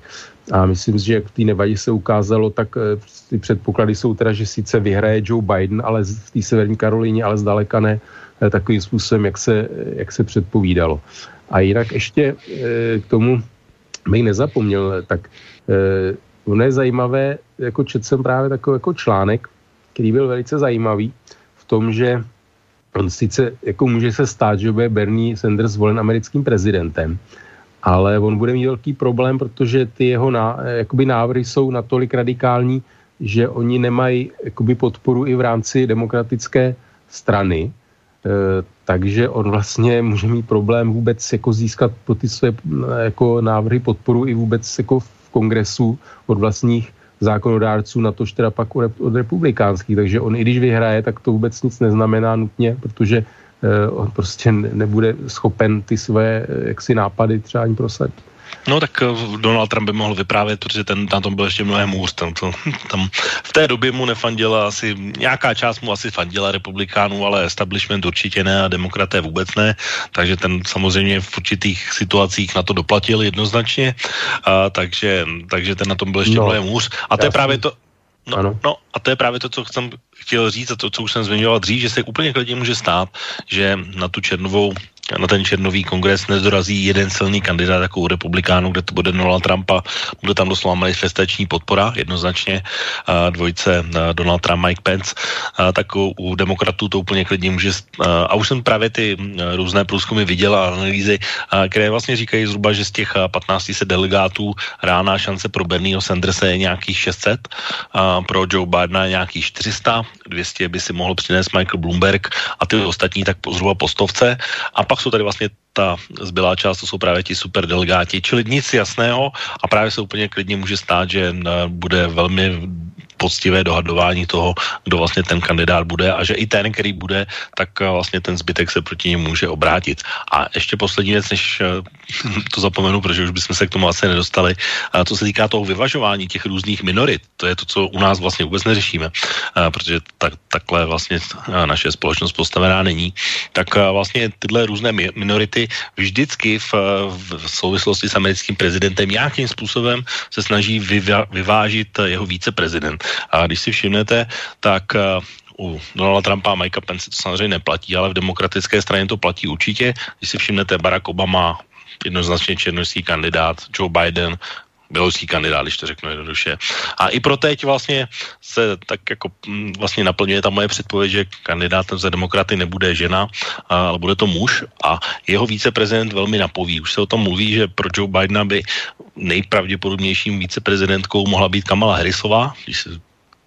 A myslím si, že jak v té nevadě se ukázalo, tak eh, ty předpoklady jsou teda, že sice vyhraje Joe Biden, ale v té severní Karolíně, ale zdaleka ne eh, takovým způsobem, jak se, jak se předpovídalo. A jinak ještě k tomu bych nezapomněl, tak ono je zajímavé, jako četl jsem právě takový jako článek, který byl velice zajímavý v tom, že On sice jako může se stát, že bude Bernie Sanders zvolen americkým prezidentem, ale on bude mít velký problém, protože ty jeho ná, jakoby návrhy jsou natolik radikální, že oni nemají jakoby podporu i v rámci demokratické strany, e, takže on vlastně může mít problém vůbec jako získat pro ty své jako návrhy podporu i vůbec jako v kongresu od vlastních zákonodárců, na tož teda pak od republikánských. Takže on i když vyhraje, tak to vůbec nic neznamená nutně, protože eh, on prostě nebude schopen ty své eh, jaksi nápady třeba ani prosadit. No tak eh, Donald Trump by mohl vyprávět, protože ten na tom byl ještě mnohem hůř. Tam, to, tam v té době mu nefandila asi, nějaká část mu asi fandila republikánů, ale establishment určitě ne a demokraté vůbec ne. Takže ten samozřejmě v určitých situacích na to doplatil jednoznačně. A, takže, takže ten na tom byl ještě no, mnohem hůř. A to je právě to, No, ano. no a to je právě to, co jsem chtěl říct a to, co už jsem zmiňoval dřív, že se úplně klidně může stát, že na tu černovou na ten černový kongres nezdorazí jeden silný kandidát jako u republikánů, kde to bude Donald Trumpa, bude tam doslova manifestační podpora, jednoznačně dvojce Donald Trump, Mike Pence, tak u, u demokratů to úplně klidně může, a už jsem právě ty různé průzkumy viděl a analýzy, které vlastně říkají zhruba, že z těch 15 se delegátů rána šance pro Bernieho Sandersa je nějakých 600, pro Joe Bidena nějakých 400, 200 by si mohl přinést Michael Bloomberg a ty ostatní tak zhruba po stovce. A pak jsou tady vlastně ta zbylá část, to jsou právě ti super delegáti, čili nic jasného a právě se úplně klidně může stát, že eh, bude velmi poctivé dohadování toho, kdo vlastně ten kandidát bude a že i ten, který bude, tak eh, vlastně ten zbytek se proti němu může obrátit. A ještě poslední věc, než eh, to zapomenu, protože už bychom se k tomu asi nedostali, a co se týká toho vyvažování těch různých minorit, to je to, co u nás vlastně vůbec neřešíme, a protože tak, takhle vlastně naše společnost postavená není, tak vlastně tyhle různé minority vždycky v, v souvislosti s americkým prezidentem nějakým způsobem se snaží vyva, vyvážit jeho víceprezident. A když si všimnete, tak uh, u Donalda Trumpa a Mikea Pence to samozřejmě neplatí, ale v demokratické straně to platí určitě. Když si všimnete, Barack Obama jednoznačně černožský kandidát, Joe Biden, běloruský kandidát, když to řeknu jednoduše. A i pro teď vlastně se tak jako mm, vlastně naplňuje ta moje předpověď, že kandidátem za demokraty nebude žena, ale bude to muž a jeho viceprezident velmi napoví. Už se o tom mluví, že pro Joe Bidena by nejpravděpodobnějším viceprezidentkou mohla být Kamala Harrisová, když se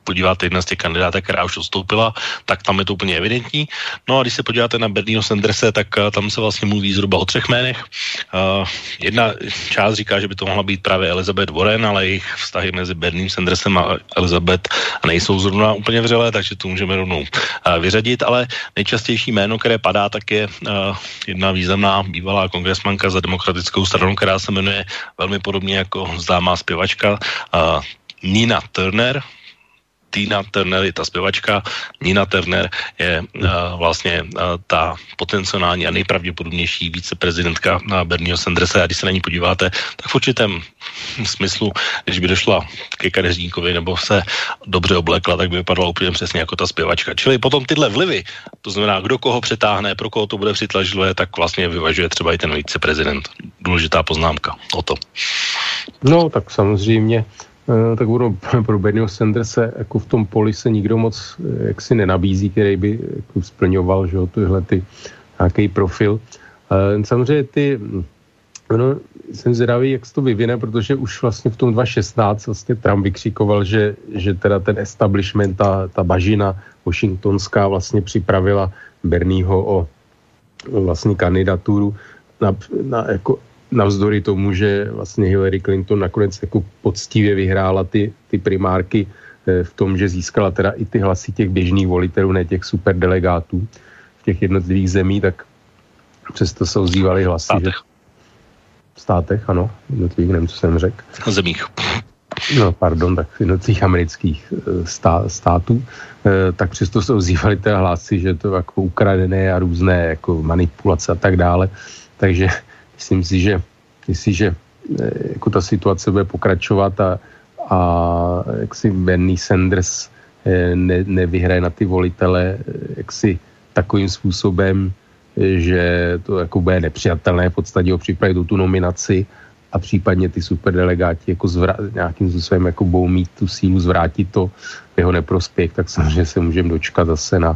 podíváte, jedna z těch kandidátek, která už odstoupila, tak tam je to úplně evidentní. No a když se podíváte na Bernieho Sandersa, tak uh, tam se vlastně mluví zhruba o třech jménech. Uh, jedna část říká, že by to mohla být právě Elizabeth Warren, ale jejich vztahy mezi Berniem Sandersem a Elizabeth nejsou zrovna úplně vřelé, takže to můžeme rovnou uh, vyřadit, ale nejčastější jméno, které padá, tak je uh, jedna významná bývalá kongresmanka za demokratickou stranu, která se jmenuje velmi podobně jako známá zpěvačka uh, Nina Turner, Tina Turner je ta zpěvačka, Nina Turner je uh, vlastně uh, ta potenciální a nejpravděpodobnější viceprezidentka na Bernieho Sandersa. A když se na ní podíváte, tak v určitém smyslu, když by došla ke kadeřníkovi nebo se dobře oblekla, tak by vypadala úplně přesně jako ta zpěvačka. Čili potom tyhle vlivy, to znamená, kdo koho přetáhne, pro koho to bude přitlažilé, tak vlastně vyvažuje třeba i ten viceprezident. Důležitá poznámka o to. No, tak samozřejmě Eh, tak ono pro Bernieho Sandersa jako v tom poli se nikdo moc eh, jaksi nenabízí, který by jako splňoval že, tyhle ty nějaký profil. Eh, samozřejmě ty, no, jsem zvědavý, jak se to vyvine, protože už vlastně v tom 2016 vlastně Trump vykřikoval, že, že teda ten establishment, ta, ta bažina washingtonská vlastně připravila Bernieho o, o vlastně kandidaturu na, na jako navzdory tomu, že vlastně Hillary Clinton nakonec jako poctivě vyhrála ty, ty primárky eh, v tom, že získala teda i ty hlasy těch běžných volitelů, ne těch superdelegátů v těch jednotlivých zemí, tak přesto se ozývaly hlasy, státech. že v státech, ano, jednotlivých, nevím, co jsem řekl. Zemích. No, pardon, tak v jednotlivých amerických eh, stá, států, eh, tak přesto se ozývaly teda hlasy, že to jako ukradené a různé jako manipulace a tak dále. Takže myslím si, že jestliže eh, jako ta situace bude pokračovat a, a jak si Bernie Sanders eh, ne, nevyhraje na ty volitele eh, jak si takovým způsobem, že to jako bude nepřijatelné v podstatě ho připravit tu nominaci a případně ty superdelegáti jako zvra- nějakým způsobem jako budou mít tu sílu zvrátit to v jeho neprospěch, tak samozřejmě se můžeme dočkat zase na,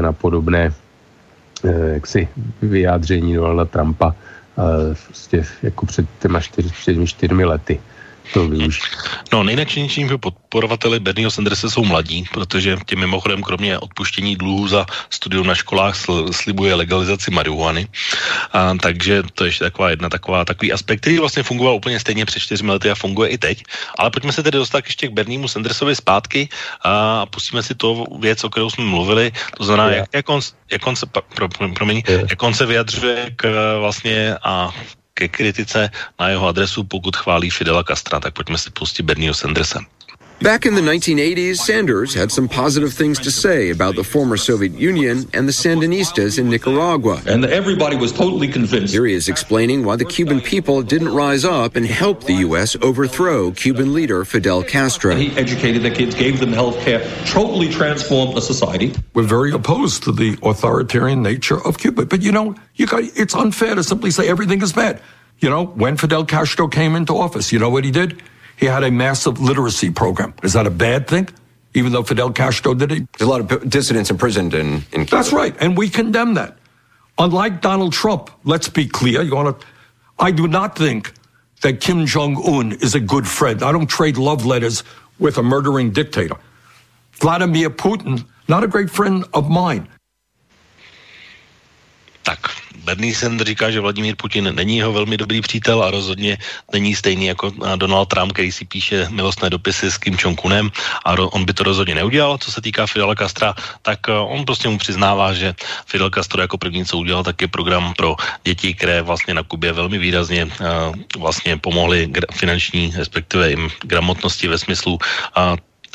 na podobné jaksi vyjádření Donalda Trumpa prostě jako před těma čtyř, čtyřmi, čtyřmi lety to využít. No, nejnakšenějším podporovateli Bernieho Sandersa jsou mladí, protože tím mimochodem kromě odpuštění dluhů za studium na školách sl- slibuje legalizaci marihuany. A, takže to je ještě taková jedna taková, takový aspekt, který vlastně fungoval úplně stejně před čtyřmi lety a funguje i teď. Ale pojďme se tedy dostat ještě k Berniemu Sandersovi zpátky a pustíme si to věc, o kterou jsme mluvili. To znamená, jak, jak, on, jak, on se, pro, promiň, jak on se vyjadřuje k vlastně a ke kritice na jeho adresu, pokud chválí Fidela Castra. Tak pojďme si pustit Bernieho Sandersa. Back in the 1980s, Sanders had some positive things to say about the former Soviet Union and the Sandinistas in Nicaragua. And everybody was totally convinced. Here he is explaining why the Cuban people didn't rise up and help the U.S. overthrow Cuban leader Fidel Castro. He educated the kids, gave them health care, totally transformed the society. We're very opposed to the authoritarian nature of Cuba. But you know, you got, it's unfair to simply say everything is bad. You know, when Fidel Castro came into office, you know what he did? He had a massive literacy program. Is that a bad thing? Even though Fidel Castro did it? There's a lot of dissidents imprisoned in, in Cuba. That's right. And we condemn that. Unlike Donald Trump, let's be clear. You want to, I do not think that Kim Jong Un is a good friend. I don't trade love letters with a murdering dictator. Vladimir Putin, not a great friend of mine. Tak, Bernie Sanders říká, že Vladimír Putin není jeho velmi dobrý přítel a rozhodně není stejný jako Donald Trump, který si píše milostné dopisy s Kim Jong-unem a on by to rozhodně neudělal. Co se týká Fidela Castra, tak eh, on prostě mu přiznává, že Fidel Castro jako první, co udělal, tak je program pro děti, které vlastně na Kubě velmi výrazně uh, vlastně pomohly finanční, respektive jim gramotnosti ve smyslu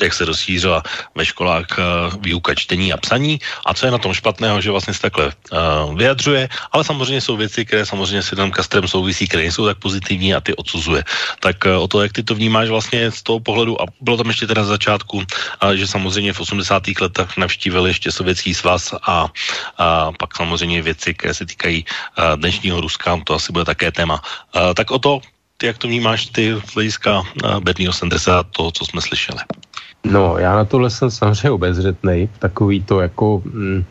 jak se rozšířila ve školách uh, výuka čtení a psaní a co je na tom špatného, že vlastně se takhle uh, vyjadřuje, ale samozřejmě jsou věci, které samozřejmě s Fidem Kastrem souvisí, které nejsou tak pozitivní a ty odsuzuje. Tak uh, o to, jak ty to vnímáš vlastně z toho pohledu a bylo tam ještě teda na začátku, že samozřejmě v 80. letech navštívil ještě Sovětský svaz a, a pak samozřejmě věci, které se týkají dnešního Ruska, to asi bude také téma. Tak o to, jak to vnímáš ty z hlediska uh, Bernieho Sandersa, to, co jsme slyšeli? No, já na tohle jsem samozřejmě obezřetný, takový to jako mm,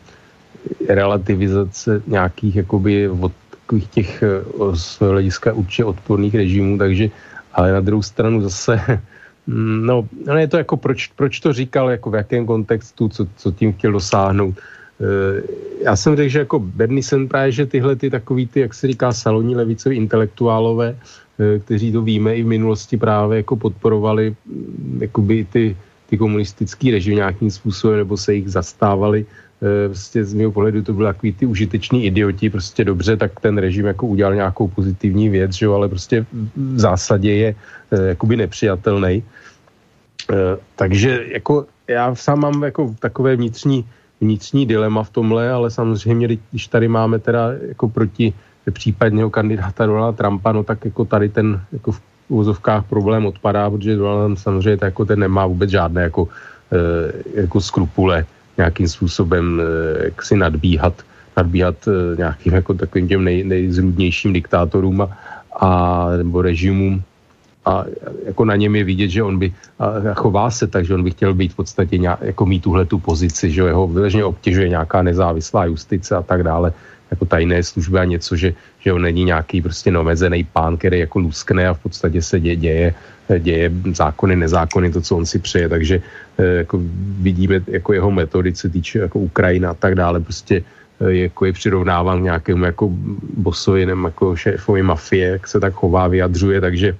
relativizace nějakých jakoby od takových těch eh, z hlediska určitě odporných režimů, takže ale na druhou stranu zase mm, no, no je to jako proč, proč to říkal, jako v jakém kontextu, co, co tím chtěl dosáhnout. Eh, já jsem řekl, že jako Bernie právě, že tyhle ty takový ty, jak se říká, salonní levicoví intelektuálové, eh, kteří to víme i v minulosti právě jako podporovali mm, jakoby ty ty komunistický režim nějakým způsobem, nebo se jich zastávali. E, prostě z mého pohledu to byly takový ty užiteční idioti, prostě dobře, tak ten režim jako udělal nějakou pozitivní věc, že jo, ale prostě v zásadě je e, jakoby nepřijatelný. Takže jako já sám mám jako takové vnitřní, vnitřní dilema v tomhle, ale samozřejmě, když tady máme teda jako proti případného kandidáta Donalda Trumpa, no tak jako tady ten jako v uvozovkách problém odpadá, protože Donald samozřejmě to jako ten nemá vůbec žádné jako, e, jako skrupule nějakým způsobem e, jak si nadbíhat, nadbíhat e, nějakým jako takovým těm nej, nejzrůdnějším diktátorům a, a nebo režimům. A jako na něm je vidět, že on by a chová se tak, že on by chtěl být v podstatě nějak, jako mít tuhle tu pozici, že jeho vyležně obtěžuje nějaká nezávislá justice a tak dále jako tajné služby a něco, že, že on není nějaký prostě nomezený pán, který jako luskne a v podstatě se děje, děje, děje zákony, nezákony, to, co on si přeje, takže eh, jako vidíme jako jeho metody, co týče jako Ukrajina a tak dále, prostě eh, jako je přirovnáván nějakému jako bosovi nebo jako šéfovi mafie, jak se tak chová, vyjadřuje, takže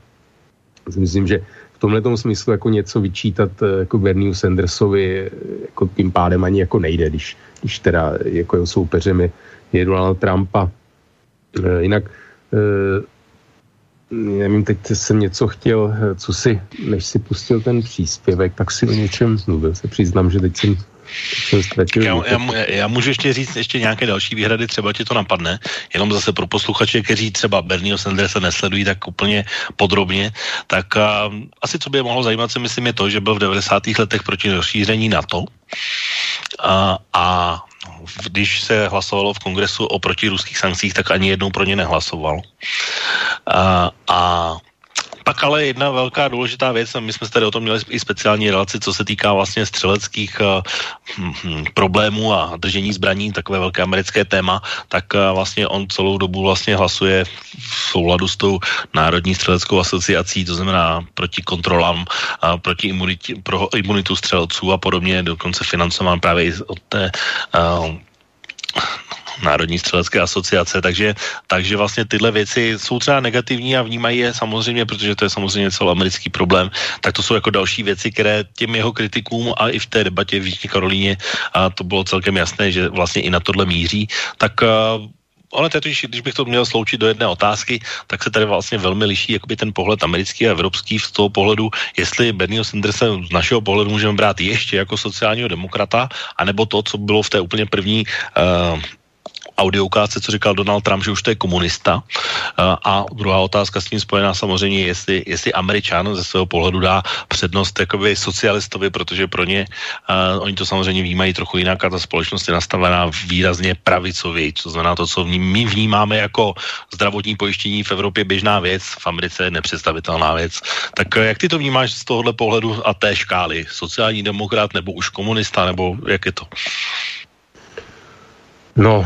myslím, že v tomhle smyslu jako něco vyčítat eh, jako Bernieu Sandersovi jako tím pádem ani jako nejde, když, když teda jako jeho soupeřem je je Donald Trumpa. E, jinak e, nevím, teď jsem něco chtěl, e, co si, než si pustil ten příspěvek, tak si o něčem mluvil. Se přiznám, že teď jsem já, já, já můžu ještě říct ještě nějaké další výhrady, třeba ti to napadne, jenom zase pro posluchače, kteří třeba Bernieho Sandersa nesledují tak úplně podrobně, tak a, asi co by je mohlo zajímat, si myslím, je to, že byl v 90. letech proti rozšíření NATO a, a když se hlasovalo v kongresu o protiruských sankcích, tak ani jednou pro ně nehlasoval. A, a pak ale jedna velká důležitá věc, my jsme tady o tom měli i speciální relaci, co se týká vlastně střeleckých uh, problémů a držení zbraní, takové velké americké téma, tak uh, vlastně on celou dobu vlastně hlasuje v souladu s tou Národní střeleckou asociací, to znamená proti kontrolám, uh, proti imunitě, pro imunitu střelců a podobně, dokonce financován právě i od té uh, Národní střelecké asociace, takže, takže vlastně tyhle věci jsou třeba negativní a vnímají je samozřejmě, protože to je samozřejmě celoamerický problém, tak to jsou jako další věci, které těm jeho kritikům a i v té debatě v Jižní Karolíně a to bylo celkem jasné, že vlastně i na tohle míří, tak ono to když, když bych to měl sloučit do jedné otázky, tak se tady vlastně velmi liší jakoby ten pohled americký a evropský z toho pohledu, jestli Bernieho Sandersa z našeho pohledu můžeme brát ještě jako sociálního demokrata, anebo to, co bylo v té úplně první uh, audiokázce, co říkal Donald Trump, že už to je komunista. A druhá otázka s tím spojená samozřejmě, jestli, jestli Američan ze svého pohledu dá přednost jakoby socialistovi, protože pro ně uh, oni to samozřejmě vnímají trochu jinak a ta společnost je nastavená výrazně pravicově, co znamená to, co my vnímáme jako zdravotní pojištění v Evropě běžná věc, v Americe je nepředstavitelná věc. Tak jak ty to vnímáš z tohohle pohledu a té škály? Sociální demokrat nebo už komunista, nebo jak je to? No,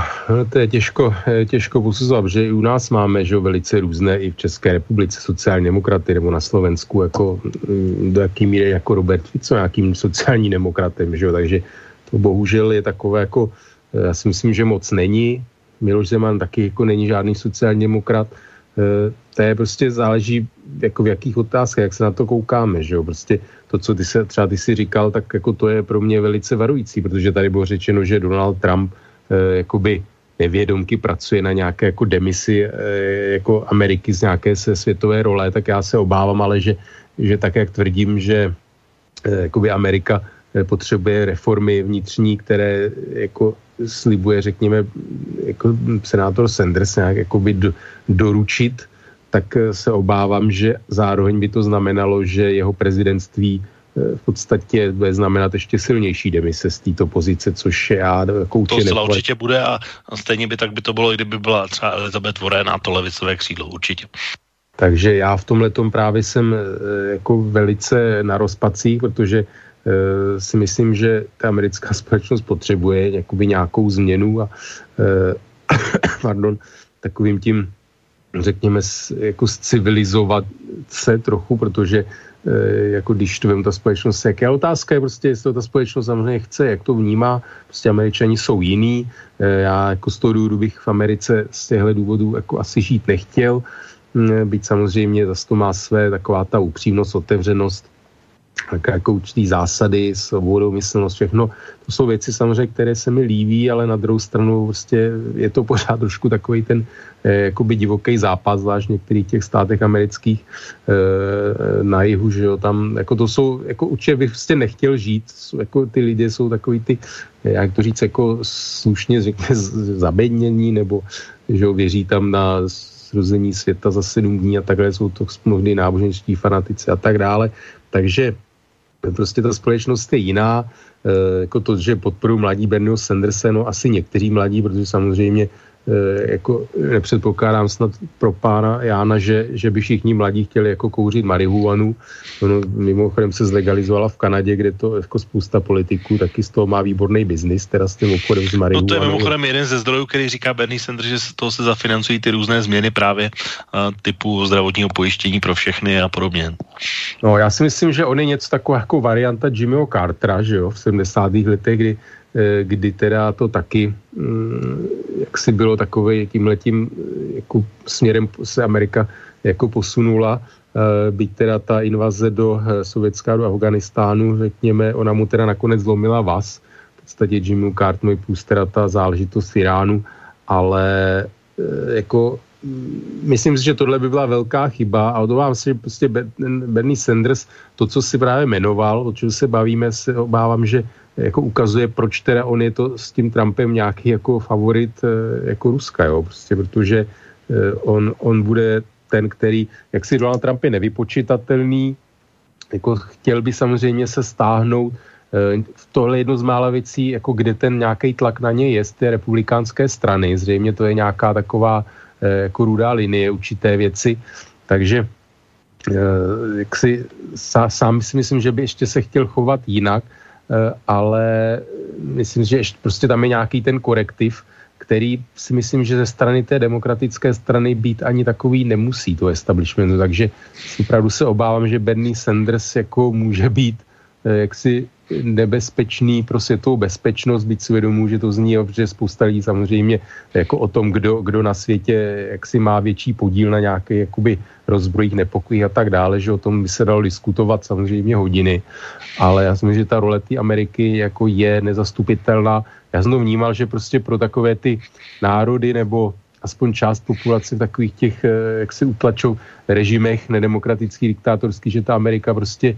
to je těžko, těžko posuzovat, že i u nás máme že velice různé i v České republice sociální demokraty nebo na Slovensku, jako mm, do jaký míry jako Robert Fico nějakým sociální demokratem, že takže to bohužel je takové jako, eh, já si myslím, že moc není. Miloš Zeman taky jako není žádný sociální demokrat. Eh, to je prostě záleží jako v jakých otázkách, jak se na to koukáme, že jo? Prostě to, co ty se, třeba ty si říkal, tak jako to je pro mě velice varující, protože tady bylo řečeno, že Donald Trump jakoby nevědomky pracuje na nějaké jako demisi eh, jako Ameriky z nějaké se světové role, tak já se obávám, ale že, že tak, jak tvrdím, že eh, jakoby Amerika potřebuje reformy vnitřní, které jako slibuje, řekněme, jako senátor Sanders nějak jakoby do, doručit, tak se obávám, že zároveň by to znamenalo, že jeho prezidentství v podstatě bude znamenat ještě silnější demise z této pozice, což já jako To zcela určitě bude a stejně by tak by to bylo, kdyby byla třeba Elizabeth Warren a to levicové křídlo, určitě. Takže já v tomhle právě jsem e, jako velice na rozpacích, protože e, si myslím, že ta americká společnost potřebuje jakoby nějakou změnu a e, pardon, takovým tím řekněme, jako civilizovat se trochu, protože Eh, jako když to vím, ta společnost, jaká otázka je prostě, jestli to ta společnost samozřejmě chce, jak to vnímá, prostě američani jsou jiný, eh, já jako z toho důvodu bych v Americe z těchto důvodů jako asi žít nechtěl, hm, byť samozřejmě zase to má své taková ta upřímnost, otevřenost, jako určitý zásady, svobodu, myslnost, všechno. To jsou věci samozřejmě, které se mi líbí, ale na druhou stranu prostě je to pořád trošku takový ten eh, jakoby divoký zápas, zvlášť v některých těch státech amerických eh, na jihu, že jo, tam jako to jsou, jako určitě bych prostě nechtěl žít, jako ty lidé jsou takový ty, jak to říct, jako slušně řekne zabednění, nebo že jo, věří tam na zrození světa za sedm dní a takhle jsou to mnohdy náboženští fanatici a tak dále. Takže prostě ta společnost je jiná, e, jako to, že podporu mladí Bernieho Sandersa, no asi někteří mladí, protože samozřejmě jako nepředpokládám snad pro pána Jána, že, že by všichni mladí chtěli jako kouřit marihuanu. Ono mimochodem se zlegalizovala v Kanadě, kde to jako spousta politiků taky z toho má výborný biznis, teda s tím obchodem s marihuanou. No to je mimochodem jeden ze zdrojů, který říká Bernie Sanders, že z toho se zafinancují ty různé změny právě uh, typu zdravotního pojištění pro všechny a podobně. No já si myslím, že on je něco takového jako varianta Jimmyho Cartera, že jo, v 70. letech, kdy Eh, kdy teda to taky, mm, jak si bylo takové, tím letím eh, jako směrem se Amerika jako posunula, eh, byť teda ta invaze do Sovětska, do Afganistánu, řekněme, ona mu teda nakonec zlomila vás, v podstatě Jimmy Cartnoy plus teda ta záležitost Iránu, ale jako mm, myslím si, že tohle by byla velká chyba a odovám si, že prostě Bernie Sanders, to, co si právě jmenoval, o čem se bavíme, se obávám, že jako ukazuje, proč teda on je to s tím Trumpem nějaký jako favorit eh, jako Ruska, jo, prostě protože eh, on, on bude ten, který, jak si Donald Trump je nevypočitatelný, jako chtěl by samozřejmě se stáhnout, eh, tohle je jedno z mála věcí, jako kde ten nějaký tlak na ně je z té republikánské strany, zřejmě to je nějaká taková jako rudá linie určité věci, takže jak si sám si myslím, že by ještě se chtěl chovat jinak, ale myslím, že ještě prostě tam je nějaký ten korektiv, který si myslím, že ze strany té demokratické strany být ani takový nemusí, to establishmentu. Takže opravdu se obávám, že Bernie Sanders jako může být eh, jaksi nebezpečný pro světovou bezpečnost, byť si vědomů, že to zní, že spousta lidí samozřejmě jako o tom, kdo, kdo na světě jak si má větší podíl na nějaké jakoby rozbrojích, nepokojích a tak dále, že o tom by se dalo diskutovat samozřejmě hodiny, ale já si myslím, že ta role té Ameriky jako je nezastupitelná. Já jsem to vnímal, že prostě pro takové ty národy nebo aspoň část populace v takových těch, jak se utlačou režimech nedemokratických, diktátorských, že ta Amerika prostě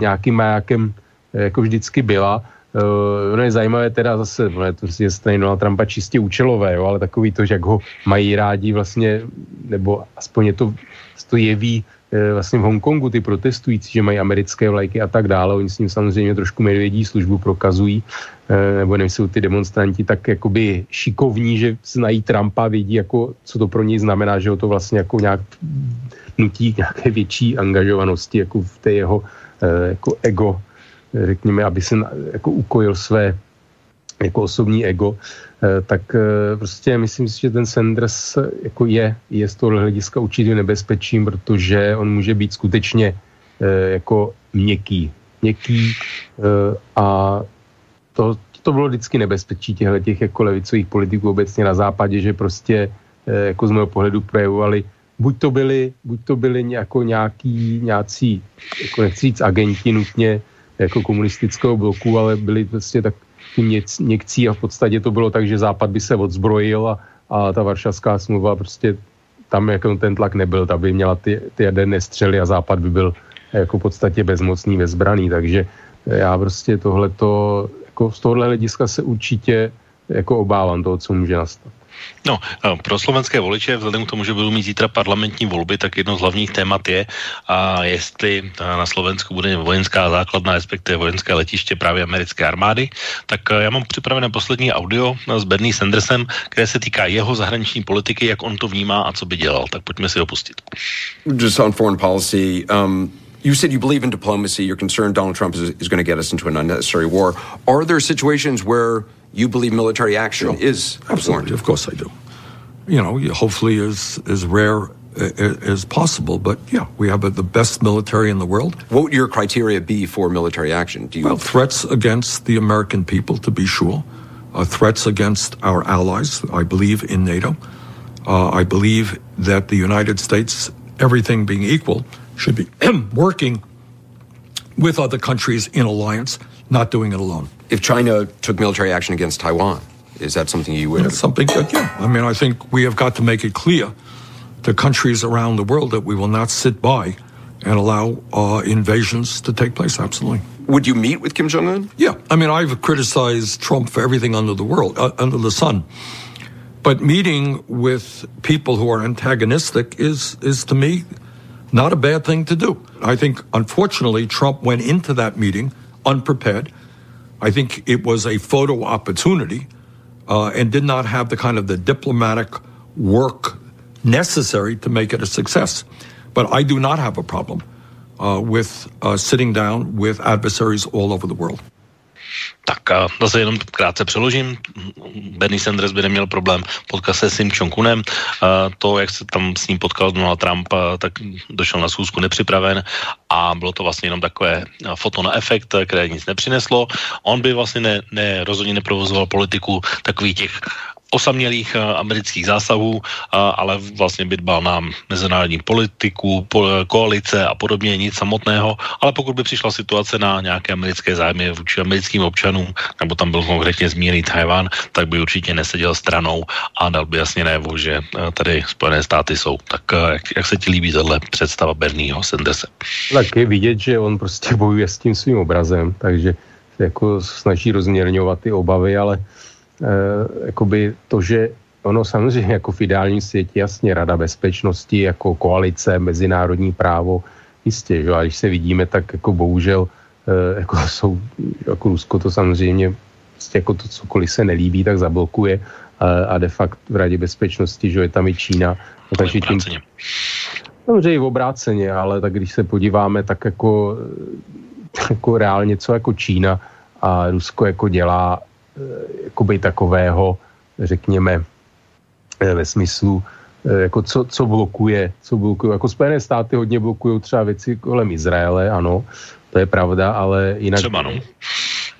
nějakým majákem jako vždycky byla. Uh, ono je zajímavé teda zase, no je to prostě strany Donald Trumpa čistě účelové, jo, ale takový to, že jak ho mají rádi vlastně, nebo aspoň je to, to jeví e, vlastně v Hongkongu ty protestující, že mají americké vlajky a tak dále, oni s ním samozřejmě trošku medvědí službu prokazují, e, nebo nejsou ty demonstranti tak jakoby šikovní, že znají Trumpa, vědí jako, co to pro něj znamená, že ho to vlastně jako nějak nutí k nějaké větší angažovanosti jako v té jeho jako ego řekněme, aby se jako ukojil své jako osobní ego, eh, tak eh, prostě myslím si, že ten Sanders jako je, je z toho hlediska určitě nebezpečím, protože on může být skutečně eh, jako měkký. Měkký a to, to bylo vždycky nebezpečí těchto těch jako levicových politiků obecně na západě, že prostě jako z mého pohledu projevovali buď to byli, buď to byli jako nějaký, nějací, jako nechci říct agenti nutně, jako komunistického bloku, ale byli prostě tak někcí a v podstatě to bylo tak, že Západ by se odzbrojil a, a ta Varšavská smlouva prostě tam jako ten tlak nebyl, ta by měla ty, ty jaderné střely a Západ by byl jako v podstatě bezmocný, bezbraný, takže já prostě tohleto, jako z tohohle hlediska se určitě jako obávám toho, co může nastat. No, eh, pro slovenské voliče, vzhledem k tomu, že budou mít zítra parlamentní volby, tak jedno z hlavních témat je, a jestli na Slovensku bude vojenská základna, respektive vojenské letiště právě americké armády. Tak eh, já mám připravené poslední audio s Bernie Sandersem, které se týká jeho zahraniční politiky, jak on to vnímá a co by dělal. Tak pojďme si ho pustit. Just on foreign policy, um... You said you believe in diplomacy. You're concerned Donald Trump is, is going to get us into an unnecessary war. Are there situations where you believe military action sure. is absolutely. Warranted. Of course, I do. You know, hopefully as as rare as possible. But yeah, we have the best military in the world. What would your criteria be for military action? Do you well, threats against the American people, to be sure. Uh, threats against our allies. I believe in NATO. Uh, I believe that the United States, everything being equal, should be working with other countries in alliance, not doing it alone if China took military action against Taiwan, is that something you would? That's something that, yeah. I mean, I think we have got to make it clear to countries around the world that we will not sit by and allow uh, invasions to take place. Absolutely. Would you meet with Kim Jong Un? Yeah. I mean, I've criticized Trump for everything under the world, uh, under the sun. But meeting with people who are antagonistic is, is to me, not a bad thing to do. I think, unfortunately, Trump went into that meeting unprepared I think it was a photo opportunity uh, and did not have the kind of the diplomatic work necessary to make it a success. But I do not have a problem uh, with uh, sitting down with adversaries all over the world. Tak a zase jenom krátce přeložím. Bernie Sanders by neměl problém potkat se s tím Čonkunem. To, jak se tam s ním potkal Donald Trump, tak došel na schůzku nepřipraven a bylo to vlastně jenom takové foto na efekt, které nic nepřineslo. On by vlastně ne, ne rozhodně neprovozoval politiku takových těch osamělých uh, amerických zásahů, uh, ale vlastně dbal na mezinárodní politiku, po, koalice a podobně, nic samotného, ale pokud by přišla situace na nějaké americké zájmy vůči americkým občanům, nebo tam byl konkrétně zmíněný Tajván, tak by určitě neseděl stranou a dal by jasně najevo, že tady Spojené státy jsou. Tak jak, jak se ti líbí tohle představa Bernieho Sandersa? Tak je vidět, že on prostě bojuje s tím svým obrazem, takže jako snaží rozměrňovat ty obavy, ale Eh, jakoby to, že ono samozřejmě jako v ideálním světě jasně Rada bezpečnosti jako koalice, mezinárodní právo, jistě, že? a když se vidíme, tak jako bohužel eh, jako jsou, jako Rusko to samozřejmě prostě jako to cokoliv se nelíbí, tak zablokuje a, a de facto v Radě bezpečnosti, že je tam i Čína. No, takže tím, samozřejmě i v obráceně, ale tak když se podíváme, tak jako, jako reálně co jako Čína a Rusko jako dělá Eh, jakoby takového, řekněme, eh, ve smyslu, eh, jako co, co blokuje, co blokuje. Jako Spojené státy hodně blokují třeba věci kolem Izraele, ano, to je pravda, ale jinak... Třeba no.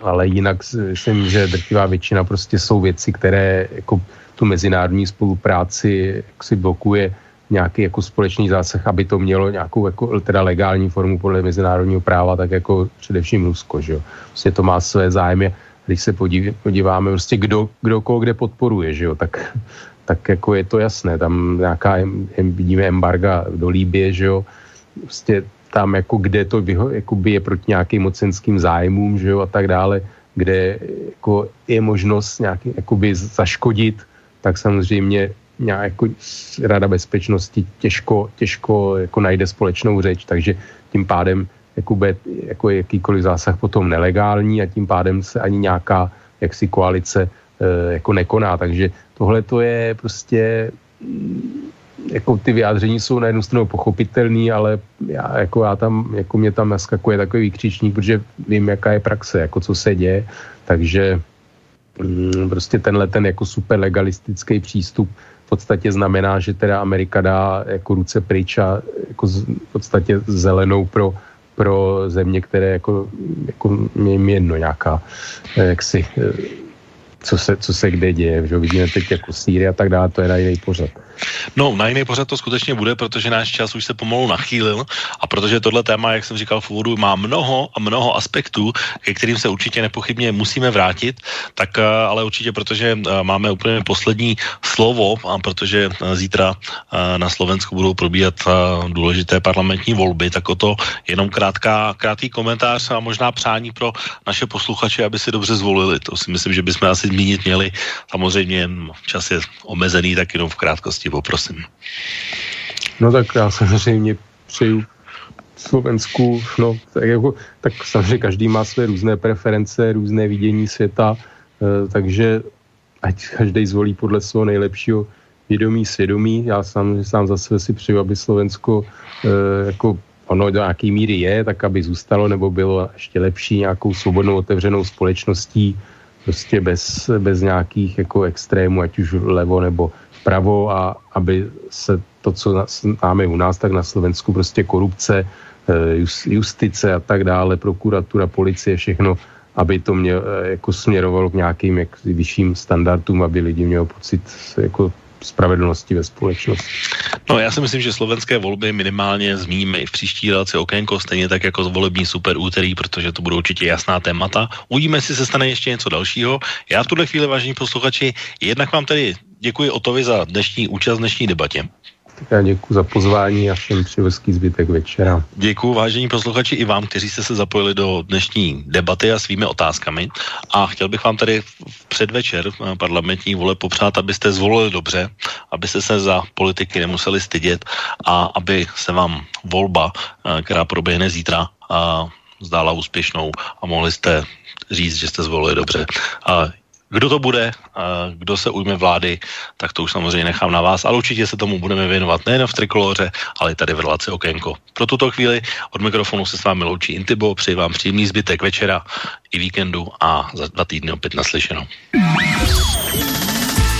Ale jinak myslím, že drtivá většina prostě jsou věci, které jako tu mezinárodní spolupráci jak si blokuje nějaký jako společný zásah, aby to mělo nějakou jako, teda legální formu podle mezinárodního práva, tak jako především Rusko, že jo. Prostě to má své zájmy když se podíváme prostě kdo, kdo koho kde podporuje, že jo, tak tak jako je to jasné, tam nějaká, vidíme embarga do Líbě, že jo, prostě tam jako kde to vyho, je proti nějakým mocenským zájmům, že jo, a tak dále, kde jako je možnost nějaký, jakoby zaškodit, tak samozřejmě nějak jako Rada bezpečnosti těžko, těžko jako najde společnou řeč, takže tím pádem jako, bude, jako jakýkoliv zásah potom nelegální a tím pádem se ani nějaká jaksi koalice e, jako nekoná. Takže tohle to je prostě mm, jako ty vyjádření jsou na jednu stranu pochopitelný, ale já, jako já tam, jako mě tam naskakuje takový výkřičník, protože vím, jaká je praxe, jako co se děje, takže mm, prostě tenhle ten jako super legalistický přístup v podstatě znamená, že teda Amerika dá jako ruce pryč a jako z, v podstatě zelenou pro, pro země, které jako, jako jim jedno nějaká, eh, jaksi, eh, co se, co se kde děje, že vidíme teď jako Sýrie a tak dále, to je na jiný pořad. No, na jiný pořad to skutečně bude, protože náš čas už se pomalu nachýlil a protože tohle téma, jak jsem říkal v úvodu, má mnoho a mnoho aspektů, ke kterým se určitě nepochybně musíme vrátit, tak eh, ale určitě, protože eh, máme úplně poslední slovo a protože eh, zítra na Slovensku budou probíhat důležité parlamentní volby, tak o to jenom krátká, krátký komentář a možná přání pro naše posluchače, aby si dobře zvolili. To si myslím, že bychom asi zmínit měli. Samozřejmě čas je omezený, tak jenom v krátkosti tě poprosím. No tak já samozřejmě přeju Slovensku, no tak, jako, tak samozřejmě každý má své různé preference, různé vidění světa, e, takže ať každý zvolí podle svého nejlepšího vědomí, svědomí. Já sám, sám za sebe si přeju, aby Slovensko e, jako ono do nějaké míry je, tak aby zůstalo nebo bylo ještě lepší nějakou svobodnou otevřenou společností, prostě bez, bez nějakých jako extrémů, ať už levo nebo vpravo a aby se to, co máme u nás, tak na Slovensku prostě korupce, eh, justice a tak dále, prokuratura, policie, všechno, aby to mě eh, jako směrovalo k nějakým jak, vyšším standardům, aby lidi měli pocit jako spravedlnosti ve společnosti. No já si myslím, že slovenské volby minimálně zmíníme i v příští relaci okénko, stejně tak jako volební super úterý, protože to budou určitě jasná témata. Uvidíme, jestli se stane ještě něco dalšího. Já v tuhle chvíli, vážení posluchači, jednak vám tady děkuji Otovi za dnešní účast v dnešní debatě. Tak já děkuji za pozvání a všem přeji hezký zbytek večera. Děkuji vážení posluchači i vám, kteří jste se zapojili do dnešní debaty a svými otázkami. A chtěl bych vám tady v předvečer parlamentní vole popřát, abyste zvolili dobře, abyste se za politiky nemuseli stydět a aby se vám volba, eh, která proběhne zítra, zdála úspěšnou a mohli jste říct, že jste zvolili dobře. A kdo to bude, kdo se ujme vlády, tak to už samozřejmě nechám na vás, ale určitě se tomu budeme věnovat nejen v Trikoloře, ale i tady v relaci Okénko. Pro tuto chvíli od mikrofonu se s vámi loučí Intibo, přeji vám příjemný zbytek večera i víkendu a za dva týdny opět naslyšenou.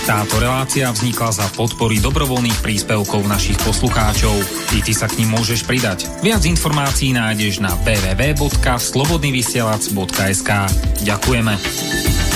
Táto relácia vznikla za podpory dobrovoľných príspevkov našich poslucháčov. I ty sa k ním môžeš pridať. Viac informácií nájdeš na www.slobodnyvysielac.sk Ďakujeme.